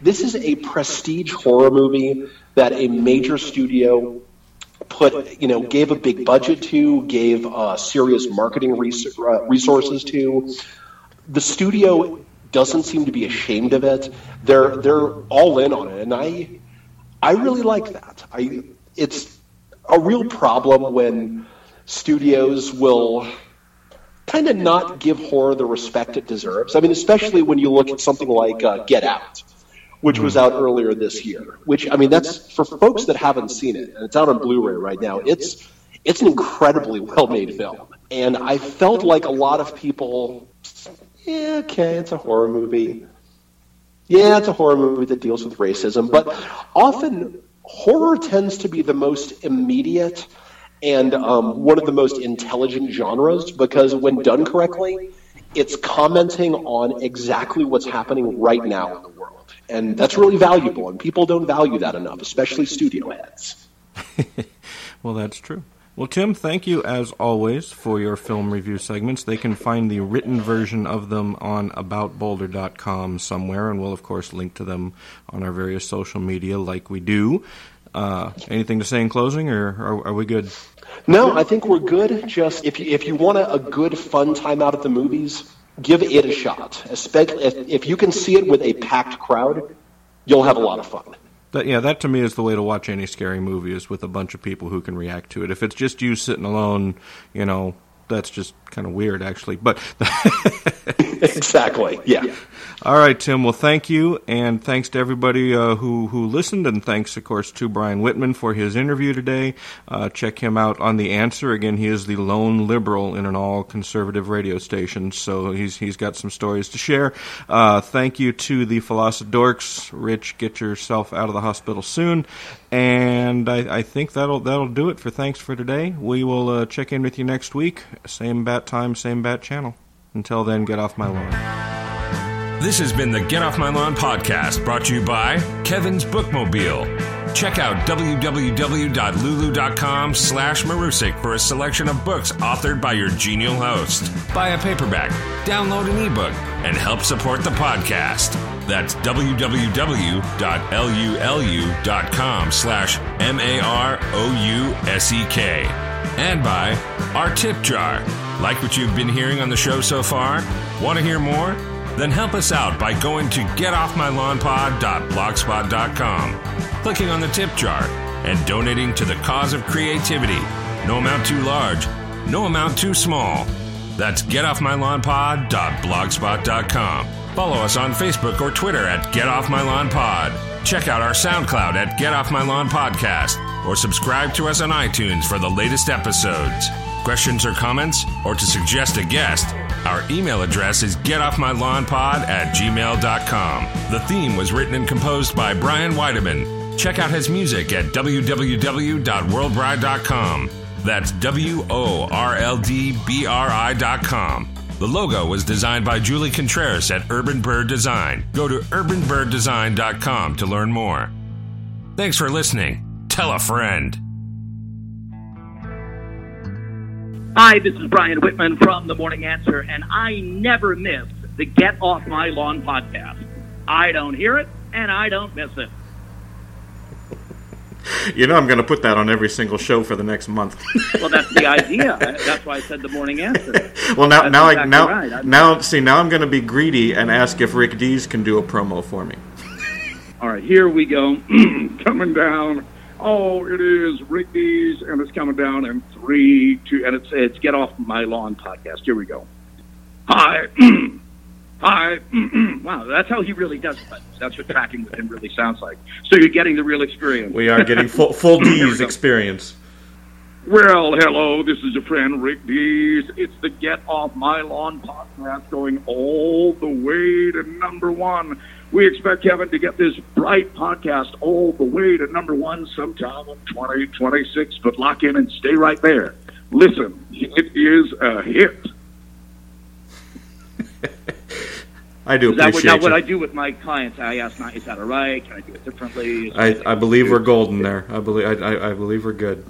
this is a prestige horror movie that a major studio put, you know, gave a big budget to, gave uh, serious marketing res- uh, resources to. The studio doesn't seem to be ashamed of it. They're they're all in on it, and I I really like that. I it's a real problem when studios will kind of not give horror the respect it deserves. I mean, especially when you look at something like uh, Get Out, which was out earlier this year. Which I mean, that's for folks that haven't seen it, and it's out on Blu-ray right now. It's it's an incredibly well-made film, and I felt like a lot of people, yeah, okay, it's a horror movie. Yeah, it's a horror movie that deals with racism, but often horror tends to be the most immediate and um, one of the most intelligent genres because when done correctly, it's commenting on exactly what's happening right now in the world. And that's really valuable, and people don't value that enough, especially studio heads. (laughs) Well, that's true. Well, Tim, thank you as always for your film review segments. They can find the written version of them on aboutboulder.com somewhere, and we'll, of course, link to them on our various social media like we do. Uh, anything to say in closing, or are, are we good? No, I think we're good. Just if you, if you want a, a good, fun time out at the movies, give it a shot. If, if you can see it with a packed crowd, you'll have a lot of fun. That, yeah, that to me is the way to watch any scary movie is with a bunch of people who can react to it. If it's just you sitting alone, you know, that's just kind of weird, actually. But (laughs) exactly, yeah. All right, Tim. Well, thank you, and thanks to everybody uh, who who listened, and thanks, of course, to Brian Whitman for his interview today. Uh, check him out on the Answer. Again, he is the lone liberal in an all conservative radio station, so he's he's got some stories to share. Uh, thank you to the Dorks. Rich, get yourself out of the hospital soon, and I, I think that'll that'll do it for thanks for today. We will uh, check in with you next week, same bat time, same bat channel. Until then, get off my lawn. This has been the Get Off My Lawn podcast brought to you by Kevin's Bookmobile. Check out www.lulu.com slash Marousek for a selection of books authored by your genial host. Buy a paperback, download an ebook, and help support the podcast. That's www.lulu.com slash M-A-R-O-U-S-E-K. And buy our tip jar. Like what you've been hearing on the show so far? Want to hear more? Then help us out by going to getoffmylawnpod.blogspot.com, clicking on the tip jar, and donating to the cause of creativity. No amount too large, no amount too small. That's getoffmylawnpod.blogspot.com. Follow us on Facebook or Twitter at Get Off My Lawn Pod. Check out our SoundCloud at Get Off My Lawn Podcast or subscribe to us on iTunes for the latest episodes. Questions or comments, or to suggest a guest, our email address is getoffmylawnpod at gmail.com. The theme was written and composed by Brian Weideman. Check out his music at www.worldbride.com. That's W O R L D B R I.com. The logo was designed by Julie Contreras at Urban Bird Design. Go to urbanbirddesign.com to learn more. Thanks for listening. Tell a friend. Hi, this is Brian Whitman from The Morning Answer, and I never miss the Get Off My Lawn podcast. I don't hear it, and I don't miss it. You know, I'm going to put that on every single show for the next month. (laughs) Well, that's the idea. That's why I said The Morning Answer. well, now, That's now, I, now, right. I- now, see, now I'm going to be greedy and ask if Rick Dees can do a promo for me. All right, here we go. (clears throat) coming down. Oh, it is Rick Dees, and it's coming down in three, two, and it's it's Get Off My Lawn podcast. Here we go. Hi. (clears throat) Hi. (clears throat) wow, that's how he really does it. That's what tracking with him really sounds like. So you're getting the real experience. We are getting full, (laughs) full we experience. Well, hello, this is your friend Rick Dees. It's the Get Off My Lawn podcast going all the way to number one. We expect Kevin to get this bright podcast all the way to number one sometime in 2026, but lock in and stay right there. Listen, it is a hit. (laughs) I do Is that what, appreciate now what. I do with my clients? I ask, not, is that all right? Can I do it differently? Is I, I believe we're golden there. I believe I, I, I believe we're good.